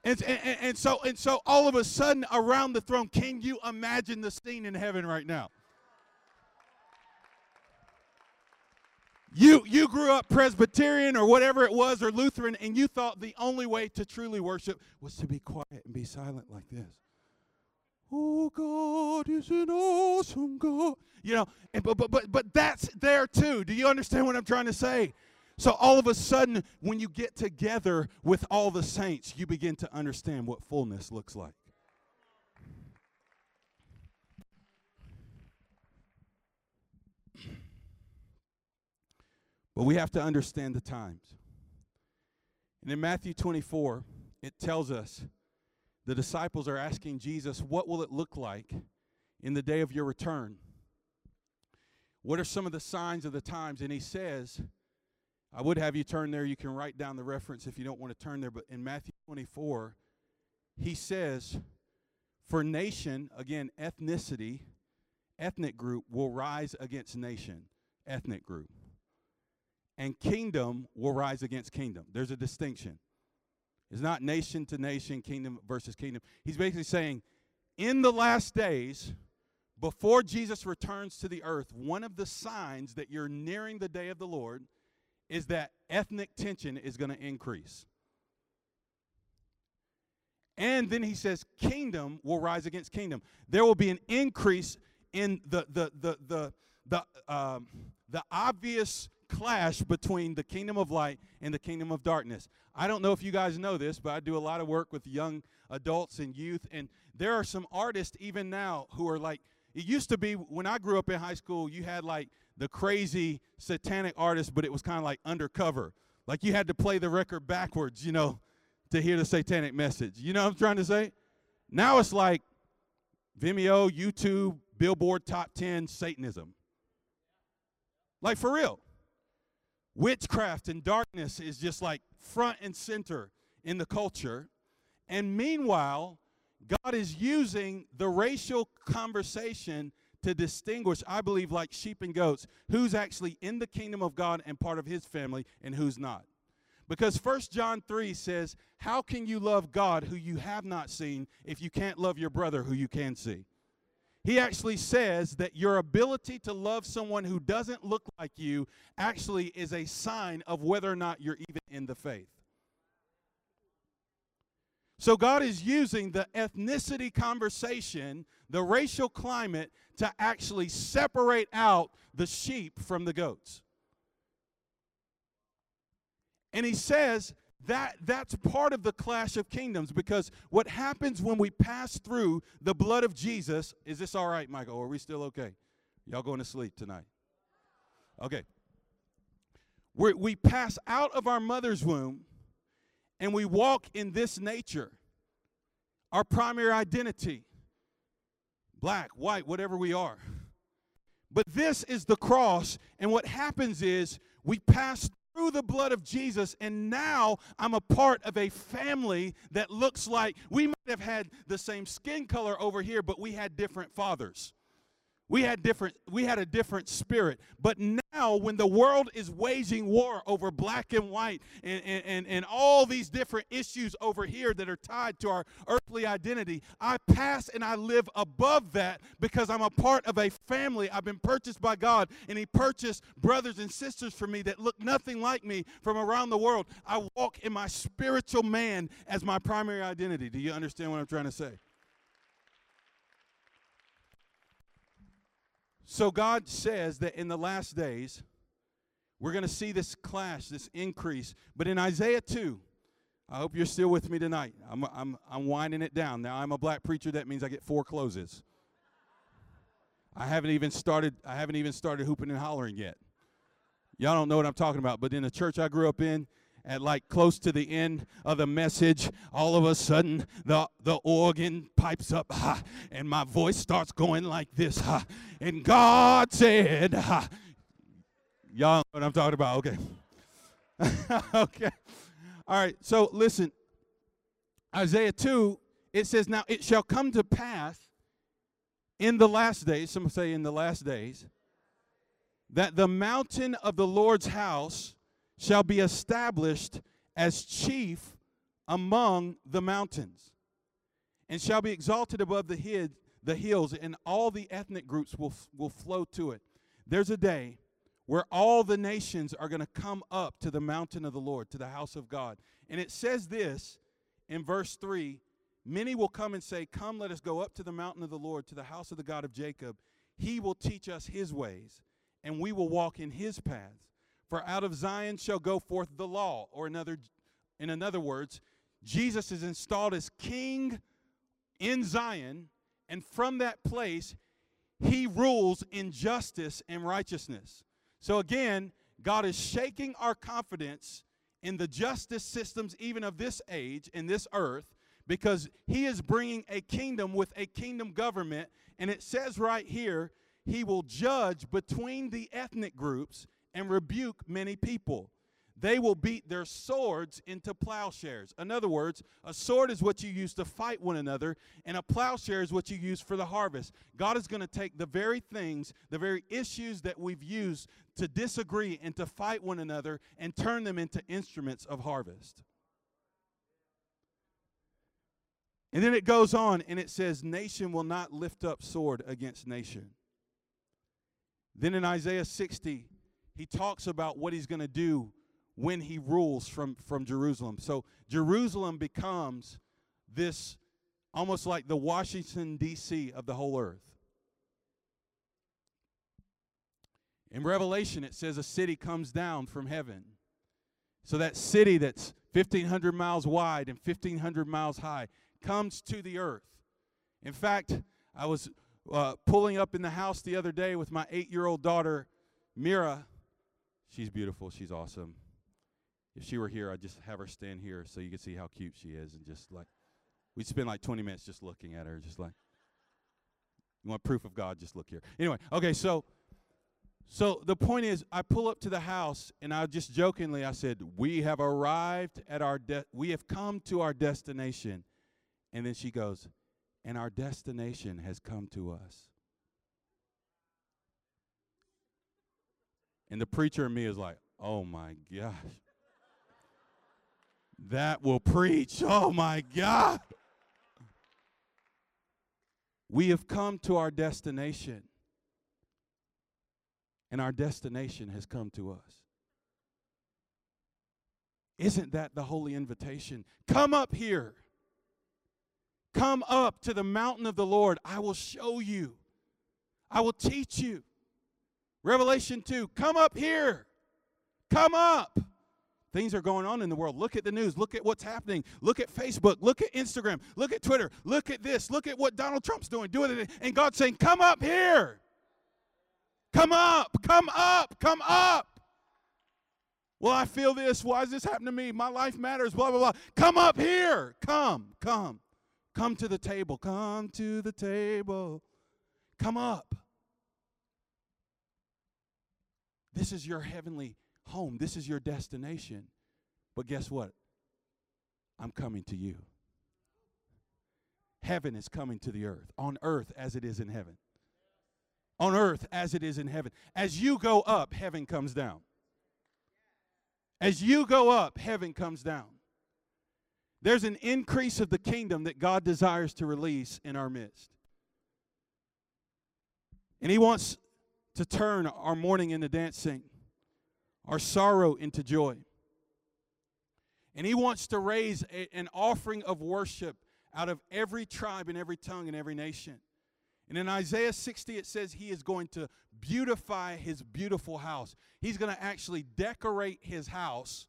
And, and, and, so, and so all of a sudden around the throne, can you imagine the scene in heaven right now? You, you grew up Presbyterian or whatever it was, or Lutheran, and you thought the only way to truly worship was to be quiet and be silent like this. Oh, God is an awesome God. You know, and, but, but, but, but that's there too. Do you understand what I'm trying to say? So all of a sudden, when you get together with all the saints, you begin to understand what fullness looks like. But we have to understand the times. And in Matthew 24, it tells us the disciples are asking Jesus, What will it look like in the day of your return? What are some of the signs of the times? And he says, I would have you turn there. You can write down the reference if you don't want to turn there. But in Matthew 24, he says, For nation, again, ethnicity, ethnic group will rise against nation, ethnic group. and kingdom will rise against kingdom. There's a distinction. It's not nation to nation, kingdom versus kingdom. He's basically saying, in the last days, before Jesus returns to the earth, one of the signs that you're nearing the day of the Lord is that ethnic tension is going to increase. And then he says, kingdom will rise against kingdom. There will be an increase in the the the the the um, the obvious clash between the kingdom of light and the kingdom of darkness. I don't know if you guys know this, but I do a lot of work with young adults and youth, and there are some artists even now who are like. It used to be when I grew up in high school, you had like the crazy satanic artist, but it was kind of like undercover. Like you had to play the record backwards, you know, to hear the satanic message. You know what I'm trying to say? Now it's like Vimeo, YouTube, Billboard Top 10 Satanism. Like for real. Witchcraft and darkness is just like front and center in the culture. And meanwhile, God is using the racial conversation to distinguish, I believe, like sheep and goats, who's actually in the kingdom of God and part of his family and who's not. Because First John 3 says, How can you love God who you have not seen if you can't love your brother who you can see? He actually says that your ability to love someone who doesn't look like you actually is a sign of whether or not you're even in the faith. So God is using the ethnicity conversation, the racial climate, to actually separate out the sheep from the goats. And he says that that's part of the clash of kingdoms because what happens when we pass through the blood of Jesus is this all right, Michael? Are we still okay? Y'all going to sleep tonight? Okay. we we pass out of our mother's womb and we walk in this nature, our primary identity black, white, whatever we are. But this is the cross, and what happens is we pass through the blood of Jesus, and now I'm a part of a family that looks like we might have had the same skin color over here, but we had different fathers. We had different we had a different spirit. But now when the world is waging war over black and white and, and, and, all these different issues over here that are tied to our earthly identity, I pass and I live above that because I'm a part of a family. I've been purchased by God, and He purchased brothers and sisters for me that look nothing like me from around the world. I walk in my spiritual man as my primary identity. Do you understand what I'm trying to say? So God says that in the last days, we're going to see this clash, this increase. But in Isaiah 2, I hope you're still with me tonight. I'm, I'm, I'm winding it down. Now, I'm a black preacher. That means I get four closes. I haven't even started, I haven't even started hooping and hollering yet. Y'all don't know what I'm talking about. But in the church I grew up in, at like close to the end of the message, all of a sudden the, the organ pipes up ha, and my voice starts going like this. Ha, and God said, ha. Y'all know what I'm talking about. Okay. okay. All right. So listen, Isaiah 2, it says, Now it shall come to pass in the last days, some say in the last days, that the mountain of the Lord's house shall be established as chief among the mountains, and shall be exalted above the, hid, the hills, and all the ethnic groups will, will flow to it. There's a day where all the nations are going to come up to the mountain of the Lord, to the house of God. And it says this in verse 3 Many will come and say, Come, let us go up to the mountain of the Lord, to the house of the God of Jacob. He will teach us his ways, and we will walk in his paths. For out of Zion shall go forth the law, or another, in another words, Jesus is installed as king in Zion, and from that place he rules in justice and righteousness. So again, God is shaking our confidence in the justice systems even of this age in this earth because he is bringing a kingdom with a kingdom government and it says right here he will judge between the ethnic groups and rebuke many people. they will beat their swords into plowshares. In other words, a sword is what you use to fight one another, and a plowshare is what you use for the harvest. God is going to take the very things, the very issues that we've used to disagree and to fight one another and turn them into instruments of harvest. And then it goes on and it says, Nation will not lift up sword against nation. Then in Isaiah 60, he talks about what he's going to do when he rules from, from Jerusalem. So Jerusalem becomes this almost like the Washington, D.C. of the whole earth. In Revelation, it says a city comes down from heaven. So that city that's 1,500 miles wide and 1,500 miles high comes to the earth. In fact, I was uh, pulling up in the house the other day with my eight year old daughter, Mira. She's beautiful. She's awesome. If she were here, I'd just have her stand here so you could see how cute she is and just like, we'd spend like 20 minutes just looking at her, just like, you want proof of God, just look here. Anyway, okay, so. So the point is, I pull up to the house, and I just jokingly I said, "We have arrived at our de- we have come to our destination," and then she goes, "And our destination has come to us." And the preacher in me is like, "Oh my gosh, that will preach. Oh my God. We have come to our destination, and our destination has come to us. Isn't that the holy invitation? Come up here. Come up to the mountain of the Lord. I will show you. I will teach you. Revelation 2 Come up here. Come up. Things are going on in the world. Look at the news. Look at what's happening. Look at Facebook. Look at Instagram. Look at Twitter. Look at this. Look at what Donald Trump's doing. Do it. And God's saying, Come up here. Come up. Come up. Come up. Well, I feel this. Why does this happen to me? My life matters. Blah, blah, blah. Come up here. Come. Come. Come to the table. Come to the table. Come up. This is your heavenly home. This is your destination. But guess what? I'm coming to you. Heaven is coming to the earth, on earth as it is in heaven. On earth as it is in heaven. As you go up, heaven comes down. As you go up, heaven comes down. There's an increase of the kingdom that God desires to release in our midst. And He wants to turn our mourning into dancing our sorrow into joy. And he wants to raise a, an offering of worship out of every tribe and every tongue and every nation. And in Isaiah 60, it says he is going to beautify his beautiful house. He's going to actually decorate his house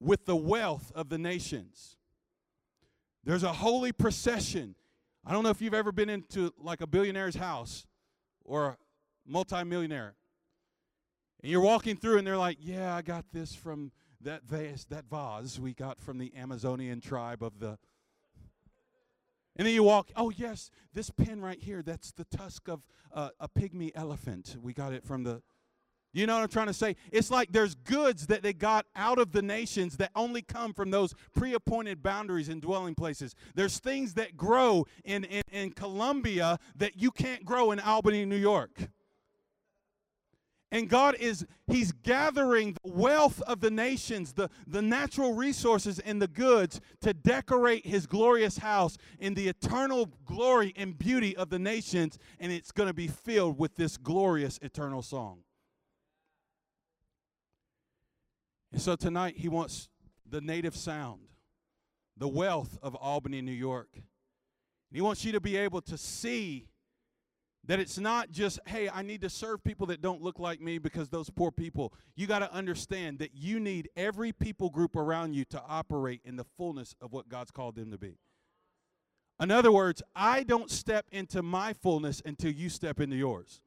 with the wealth of the nations. There's a holy procession. I don't know if you've ever been into like a billionaire's house or a multimillionaire. And you're walking through, and they're like, Yeah, I got this from that vase, that vase we got from the Amazonian tribe of the. And then you walk, oh, yes, this pin right here, that's the tusk of uh, a pygmy elephant. We got it from the. You know what I'm trying to say? It's like there's goods that they got out of the nations that only come from those pre appointed boundaries and dwelling places. There's things that grow in, in, in Colombia that you can't grow in Albany, New York. And God is, He's gathering the wealth of the nations, the, the natural resources and the goods to decorate His glorious house in the eternal glory and beauty of the nations. And it's going to be filled with this glorious eternal song. And so tonight, He wants the native sound, the wealth of Albany, New York. He wants you to be able to see that it's not just, hey, I need to serve people that don't look like me because those poor people. You got to understand that you need every people group around you to operate in the fullness of what God's called them to be. In other words, I don't step into my fullness until you step into yours.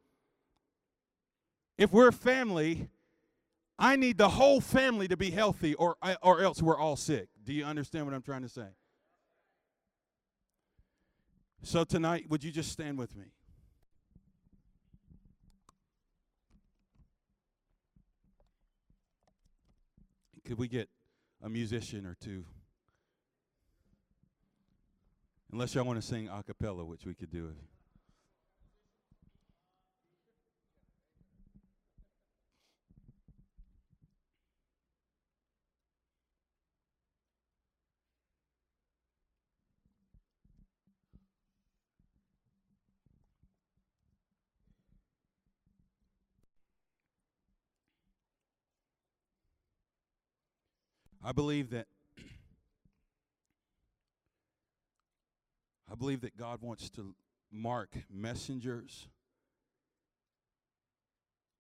If we're family, I need the whole family to be healthy, or, or else we're all sick. Do you understand what I'm trying to say? So, tonight, would you just stand with me? could we get a musician or two? Unless y'all want to sing a cappella, which we could do. I believe that I believe that God wants to mark messengers,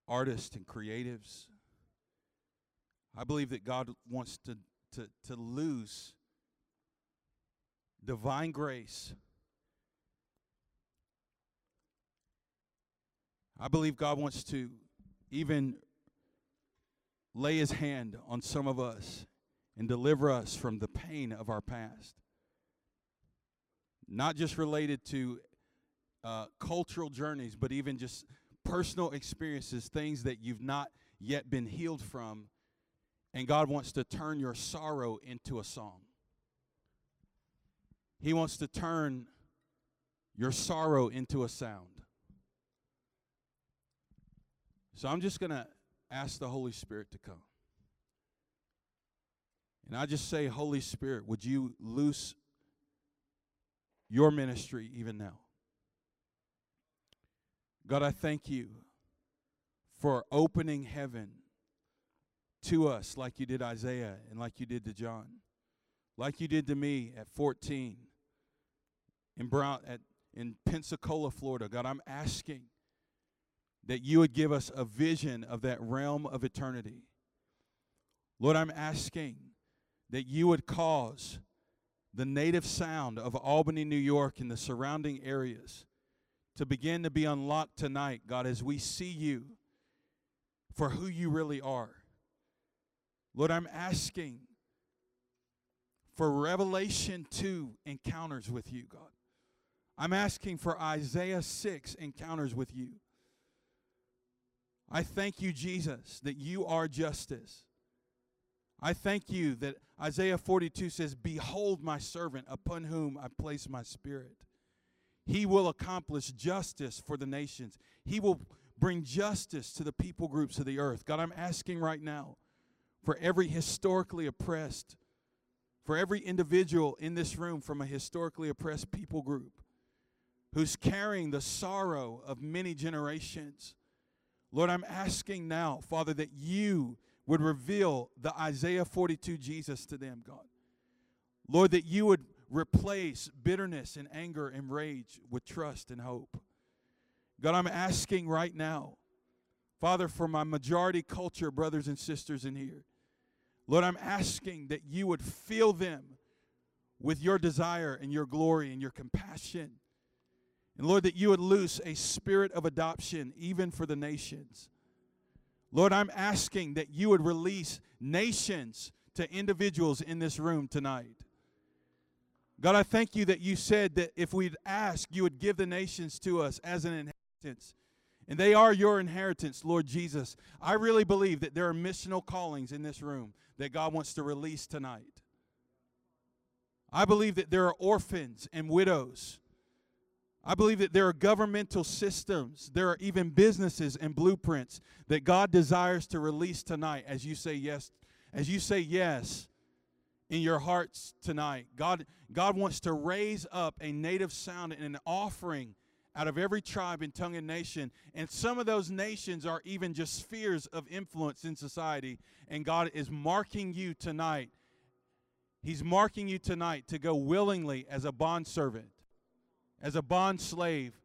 artists and creatives. I believe that God wants to to to lose divine grace. I believe God wants to even lay his hand on some of us and deliver us from the pain of our past. Not just related to uh, cultural journeys, but even just personal experiences, things that you've not yet been healed from. And God wants to turn your sorrow into a song. He wants to turn your sorrow into a sound. So I'm just going to ask the Holy Spirit to come. And I just say, Holy Spirit, would you loose your ministry even now? God, I thank you for opening heaven to us like you did Isaiah and like you did to John, like you did to me at 14 in Brownsville in Pensacola, Florida. God, I'm asking that you would give us a vision of that realm of eternity. Lord, I'm asking that you would cause the native sound of Albany, New York, and the surrounding areas to begin to be unlocked tonight, God, as we see you for who you really are. Lord, I'm asking for Revelation 2 encounters with you, God. I'm asking for Isaiah 6 encounters with you. I thank you, Jesus, that you are justice. I thank you that Isaiah 42 says, Behold my servant upon whom I place my spirit. He will accomplish justice for the nations. He will bring justice to the people groups of the earth. God, I'm asking right now for every historically oppressed, for every individual in this room from a historically oppressed people group who's carrying the sorrow of many generations. Lord, I'm asking now, Father, that you would reveal the Isaiah 42 Jesus to them, God. Lord, that you would replace bitterness and anger and rage with trust and hope. God, I'm asking right now, Father, for my majority culture brothers and sisters in here. Lord, I'm asking that you would fill them with your desire and your glory and your compassion. And Lord, that you would loose a spirit of adoption even for the nations. Lord, I'm asking that you would release nations to individuals in this room tonight. God, I thank you that you said that if we'd ask, you would give the nations to us as an inheritance. And they are your inheritance, Lord Jesus. I really believe that there are missional callings in this room that God wants to release tonight. I believe that there are orphans and widows I believe that there are governmental systems, there are even businesses and blueprints that God desires to release tonight as you say yes, as you say yes in your hearts tonight. God God wants to raise up a native sound and an offering out of every tribe and tongue and nation. And some of those nations are even just spheres of influence in society. And God is marking you tonight. He's marking you tonight to go willingly as a bondservant as a bond slave,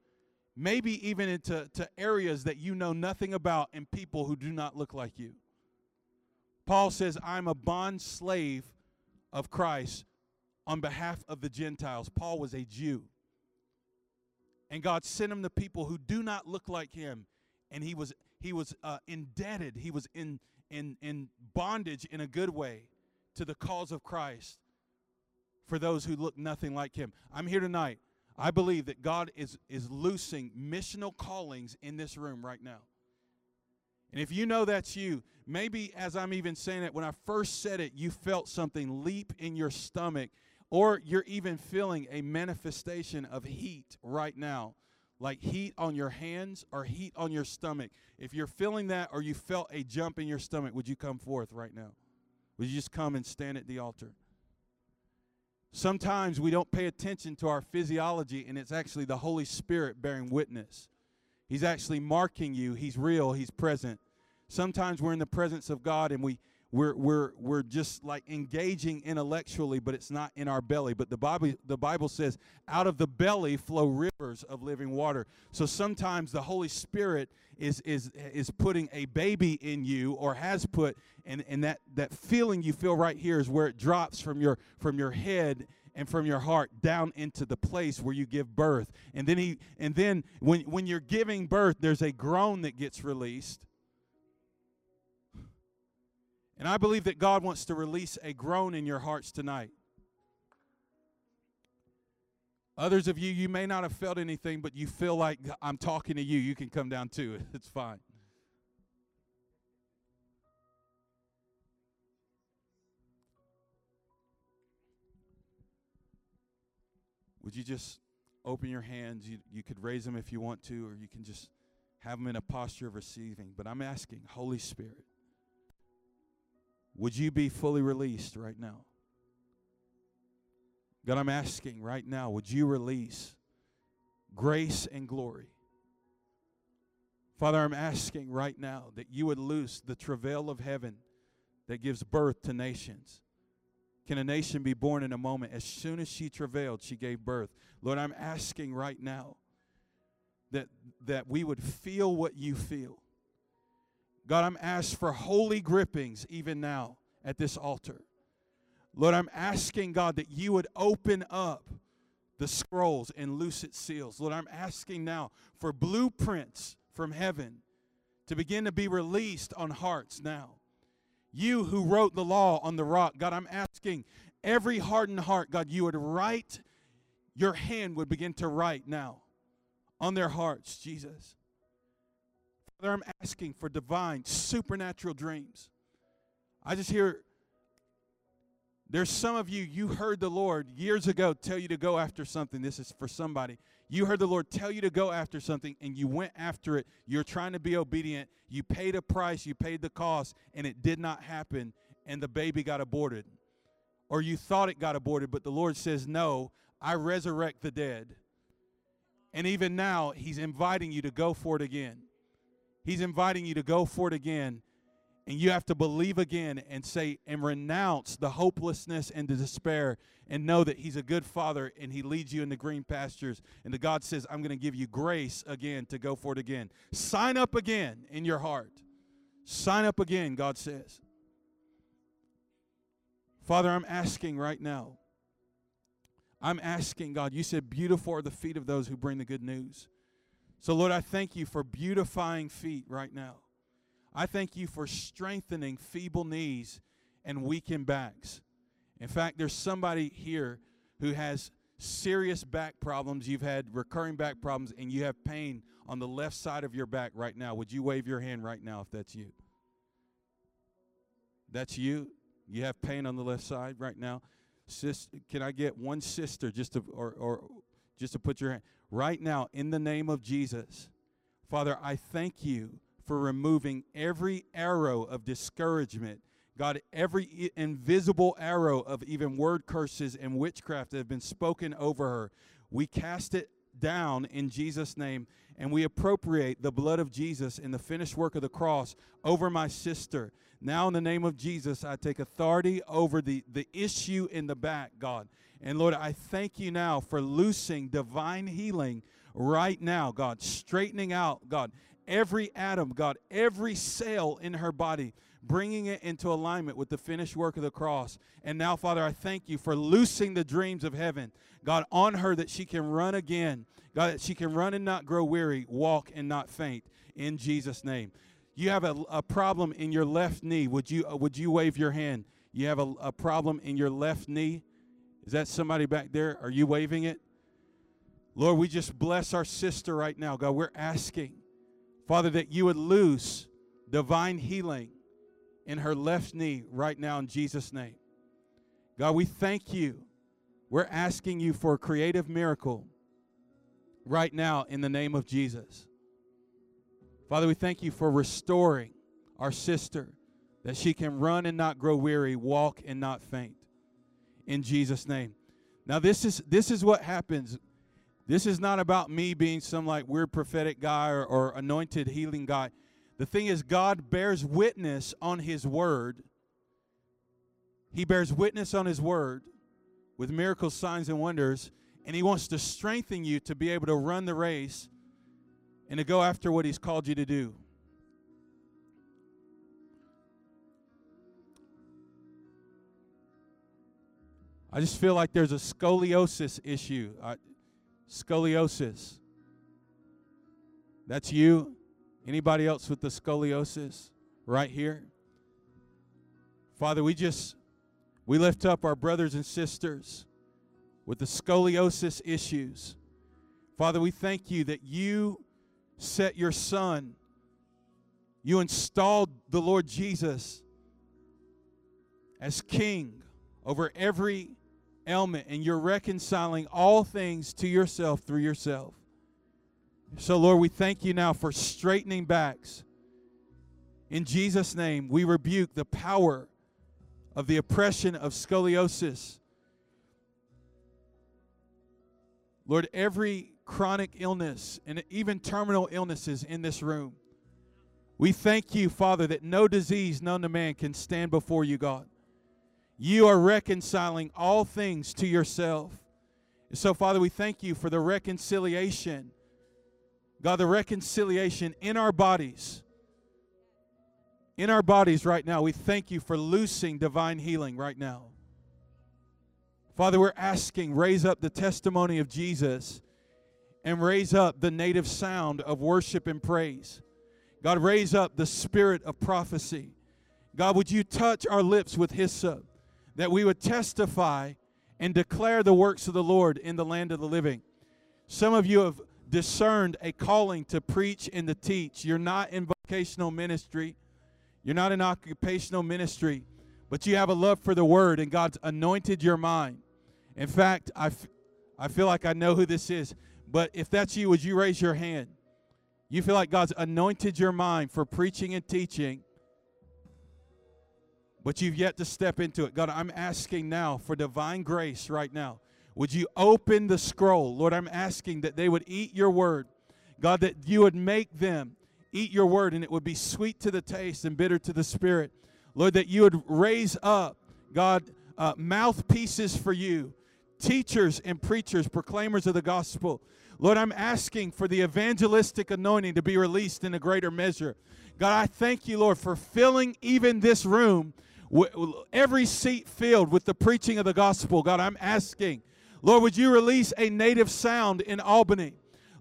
maybe even into to areas that you know nothing about and people who do not look like you. Paul says, I'm a bond slave of Christ on behalf of the Gentiles. Paul was a Jew. And God sent him to people who do not look like him. And he was he was uh, indebted. He was in in in bondage in a good way to the cause of Christ for those who look nothing like him. I'm here tonight I believe that God is, is loosing missional callings in this room right now. And if you know that's you, maybe as I'm even saying it, when I first said it, you felt something leap in your stomach, or you're even feeling a manifestation of heat right now, like heat on your hands or heat on your stomach. If you're feeling that or you felt a jump in your stomach, would you come forth right now? Would you just come and stand at the altar? Sometimes we don't pay attention to our physiology, and it's actually the Holy Spirit bearing witness. He's actually marking you. He's real. He's present. Sometimes we're in the presence of God and we we're we're we're just like engaging intellectually, but it's not in our belly. But the Bible the Bible says, out of the belly flow rivers of living water. So sometimes the Holy Spirit is is is putting a baby in you or has put and, and that, that feeling you feel right here is where it drops from your from your head and from your heart down into the place where you give birth. And then he and then when when you're giving birth, there's a groan that gets released. And I believe that God wants to release a groan in your hearts tonight. Others of you, you may not have felt anything, but you feel like I'm talking to you. You can come down too. It's fine. Would you just open your hands? You, you could raise them if you want to, or you can just have them in a posture of receiving. But I'm asking, Holy Spirit, would you be fully released right now? God, I'm asking right now, would you release grace and glory? Father, I'm asking right now that you would loose the travail of heaven that gives birth to nations. Can a nation be born in a moment? As soon as she travailed, she gave birth. Lord, I'm asking right now that, that we would feel what you feel. God, I'm asked for holy grippings even now at this altar. Lord, I'm asking, God, that you would open up the scrolls and loose its seals. Lord, I'm asking now for blueprints from heaven to begin to be released on hearts now. You who wrote the law on the rock, God, I'm asking every hardened heart, God, you would write, your hand would begin to write now on their hearts, Jesus. Father, I'm asking for divine, supernatural dreams. I just hear there's some of you, you heard the Lord years ago tell you to go after something. This is for somebody. You heard the Lord tell you to go after something and you went after it. You're trying to be obedient. You paid a price, you paid the cost, and it did not happen, and the baby got aborted. Or you thought it got aborted, but the Lord says, No, I resurrect the dead. And even now, He's inviting you to go for it again. He's inviting you to go for it again and you have to believe again and say and renounce the hopelessness and the despair and know that He's a good Father and He leads you in the green pastures. And the God says, I'm going to give you grace again to go for it again. Sign up again in your heart. Sign up again, God says. Father, I'm asking right now. I'm asking, God, you said, beautiful are the feet of those who bring the good news. So, Lord, I thank you for beautifying feet right now. I thank you for strengthening feeble knees and weakened backs. In fact, there's somebody here who has serious back problems. You've had recurring back problems and you have pain on the left side of your back right now. Would you wave your hand right now if that's you? That's you? You have pain on the left side right now? Sis, can I get one sister just to or, or just to put your hand right now in the name of Jesus? Father, I thank you for removing every arrow of discouragement. God, every invisible arrow of even word curses and witchcraft that have been spoken over her, we cast it down in Jesus' name and we appropriate the blood of Jesus in the finished work of the cross over my sister. Now, in the name of Jesus, I take authority over the, the issue in the back, God. And Lord, I thank you now for loosing divine healing right now, God, straightening out, God, every atom, God, every cell in her body, bringing it into alignment with the finished work of the cross. And now, Father, I thank you for loosing the dreams of heaven, God, on her that she can run again. God, that she can run and not grow weary, walk and not faint. In Jesus' name. You have a, a problem in your left knee. Would you, uh, would you wave your hand? You have a, a problem in your left knee? Is that somebody back there? Are you waving it? Lord, we just bless our sister right now. God, we're asking Father, that you would loose divine healing in her left knee right now in Jesus' name. God, we thank you. We're asking you for a creative miracle right now in the name of Jesus. Father, we thank you for restoring our sister that she can run and not grow weary, walk and not faint. In Jesus' name. Now this is this is what happens. This is not about me being some like weird prophetic guy or, or anointed healing guy. The thing is, God bears witness on his word. He bears witness on his word with miracles, signs, and wonders, and he wants to strengthen you to be able to run the race and to go after what he's called you to do. I just feel like there's a scoliosis issue. I, scoliosis. That's you. Anybody else with the scoliosis right here? Father, we just we lift up our brothers and sisters with the scoliosis issues. Father, we thank you that you set your son, you installed the Lord Jesus as king over every ailment, and you're reconciling all things to yourself through yourself. So, Lord, we thank you now for straightening backs. In Jesus' name, we rebuke the power of the oppression of scoliosis. Lord, every chronic illness and even terminal illnesses in this room, we thank you, Father, that no disease known to man can stand before you, God. You are reconciling all things to yourself. So, Father, we thank you for the reconciliation God, the reconciliation in our bodies. In our bodies right now, we thank you for loosing divine healing right now. Father, we're asking, raise up the testimony of Jesus and raise up the native sound of worship and praise. God, raise up the spirit of prophecy. God, would you touch our lips with hyssop that we would testify and declare the works of the Lord in the land of the living? Some of you have discerned a calling to preach and to teach. You're not in vocational ministry, you're not in occupational ministry, but you have a love for the word, and God's anointed your mind. In fact, I, f- I feel like I know who this is, but if that's you, would you raise your hand? You feel like God's anointed your mind for preaching and teaching, but you've yet to step into it. God, I'm asking now for divine grace right now would you open the scroll? Lord, I'm asking that they would eat your word. God, that you would make them eat your word and it would be sweet to the taste and bitter to the spirit. Lord, that you would raise up, God, uh, mouthpieces for you, teachers and preachers, proclaimers of the gospel. Lord, I'm asking for the evangelistic anointing to be released in a greater measure. God, I thank you, Lord, for filling even this room, every seat filled with the preaching of the gospel. God, I'm asking Lord, would you release a native sound in Albany?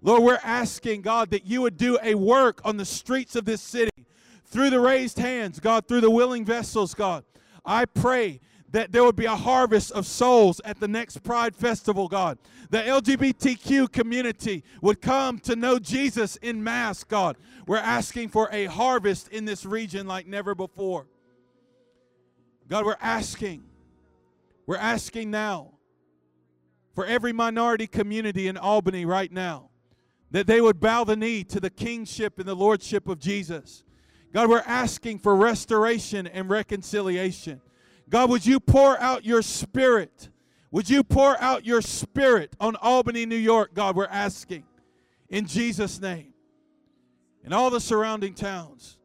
Lord, we're asking, God, that you would do a work on the streets of this city through the raised hands, God, through the willing vessels, God. I pray that there would be a harvest of souls at the next Pride Festival, God. The LGBTQ community would come to know Jesus in mass, God. We're asking for a harvest in this region like never before. God, we're asking, we're asking now for every minority community in Albany right now that they would bow the knee to the kingship and the lordship of Jesus. God, we're asking for restoration and reconciliation. God, would you pour out your spirit? Would you pour out your spirit on Albany, New York? God, we're asking in Jesus' name. In all the surrounding towns.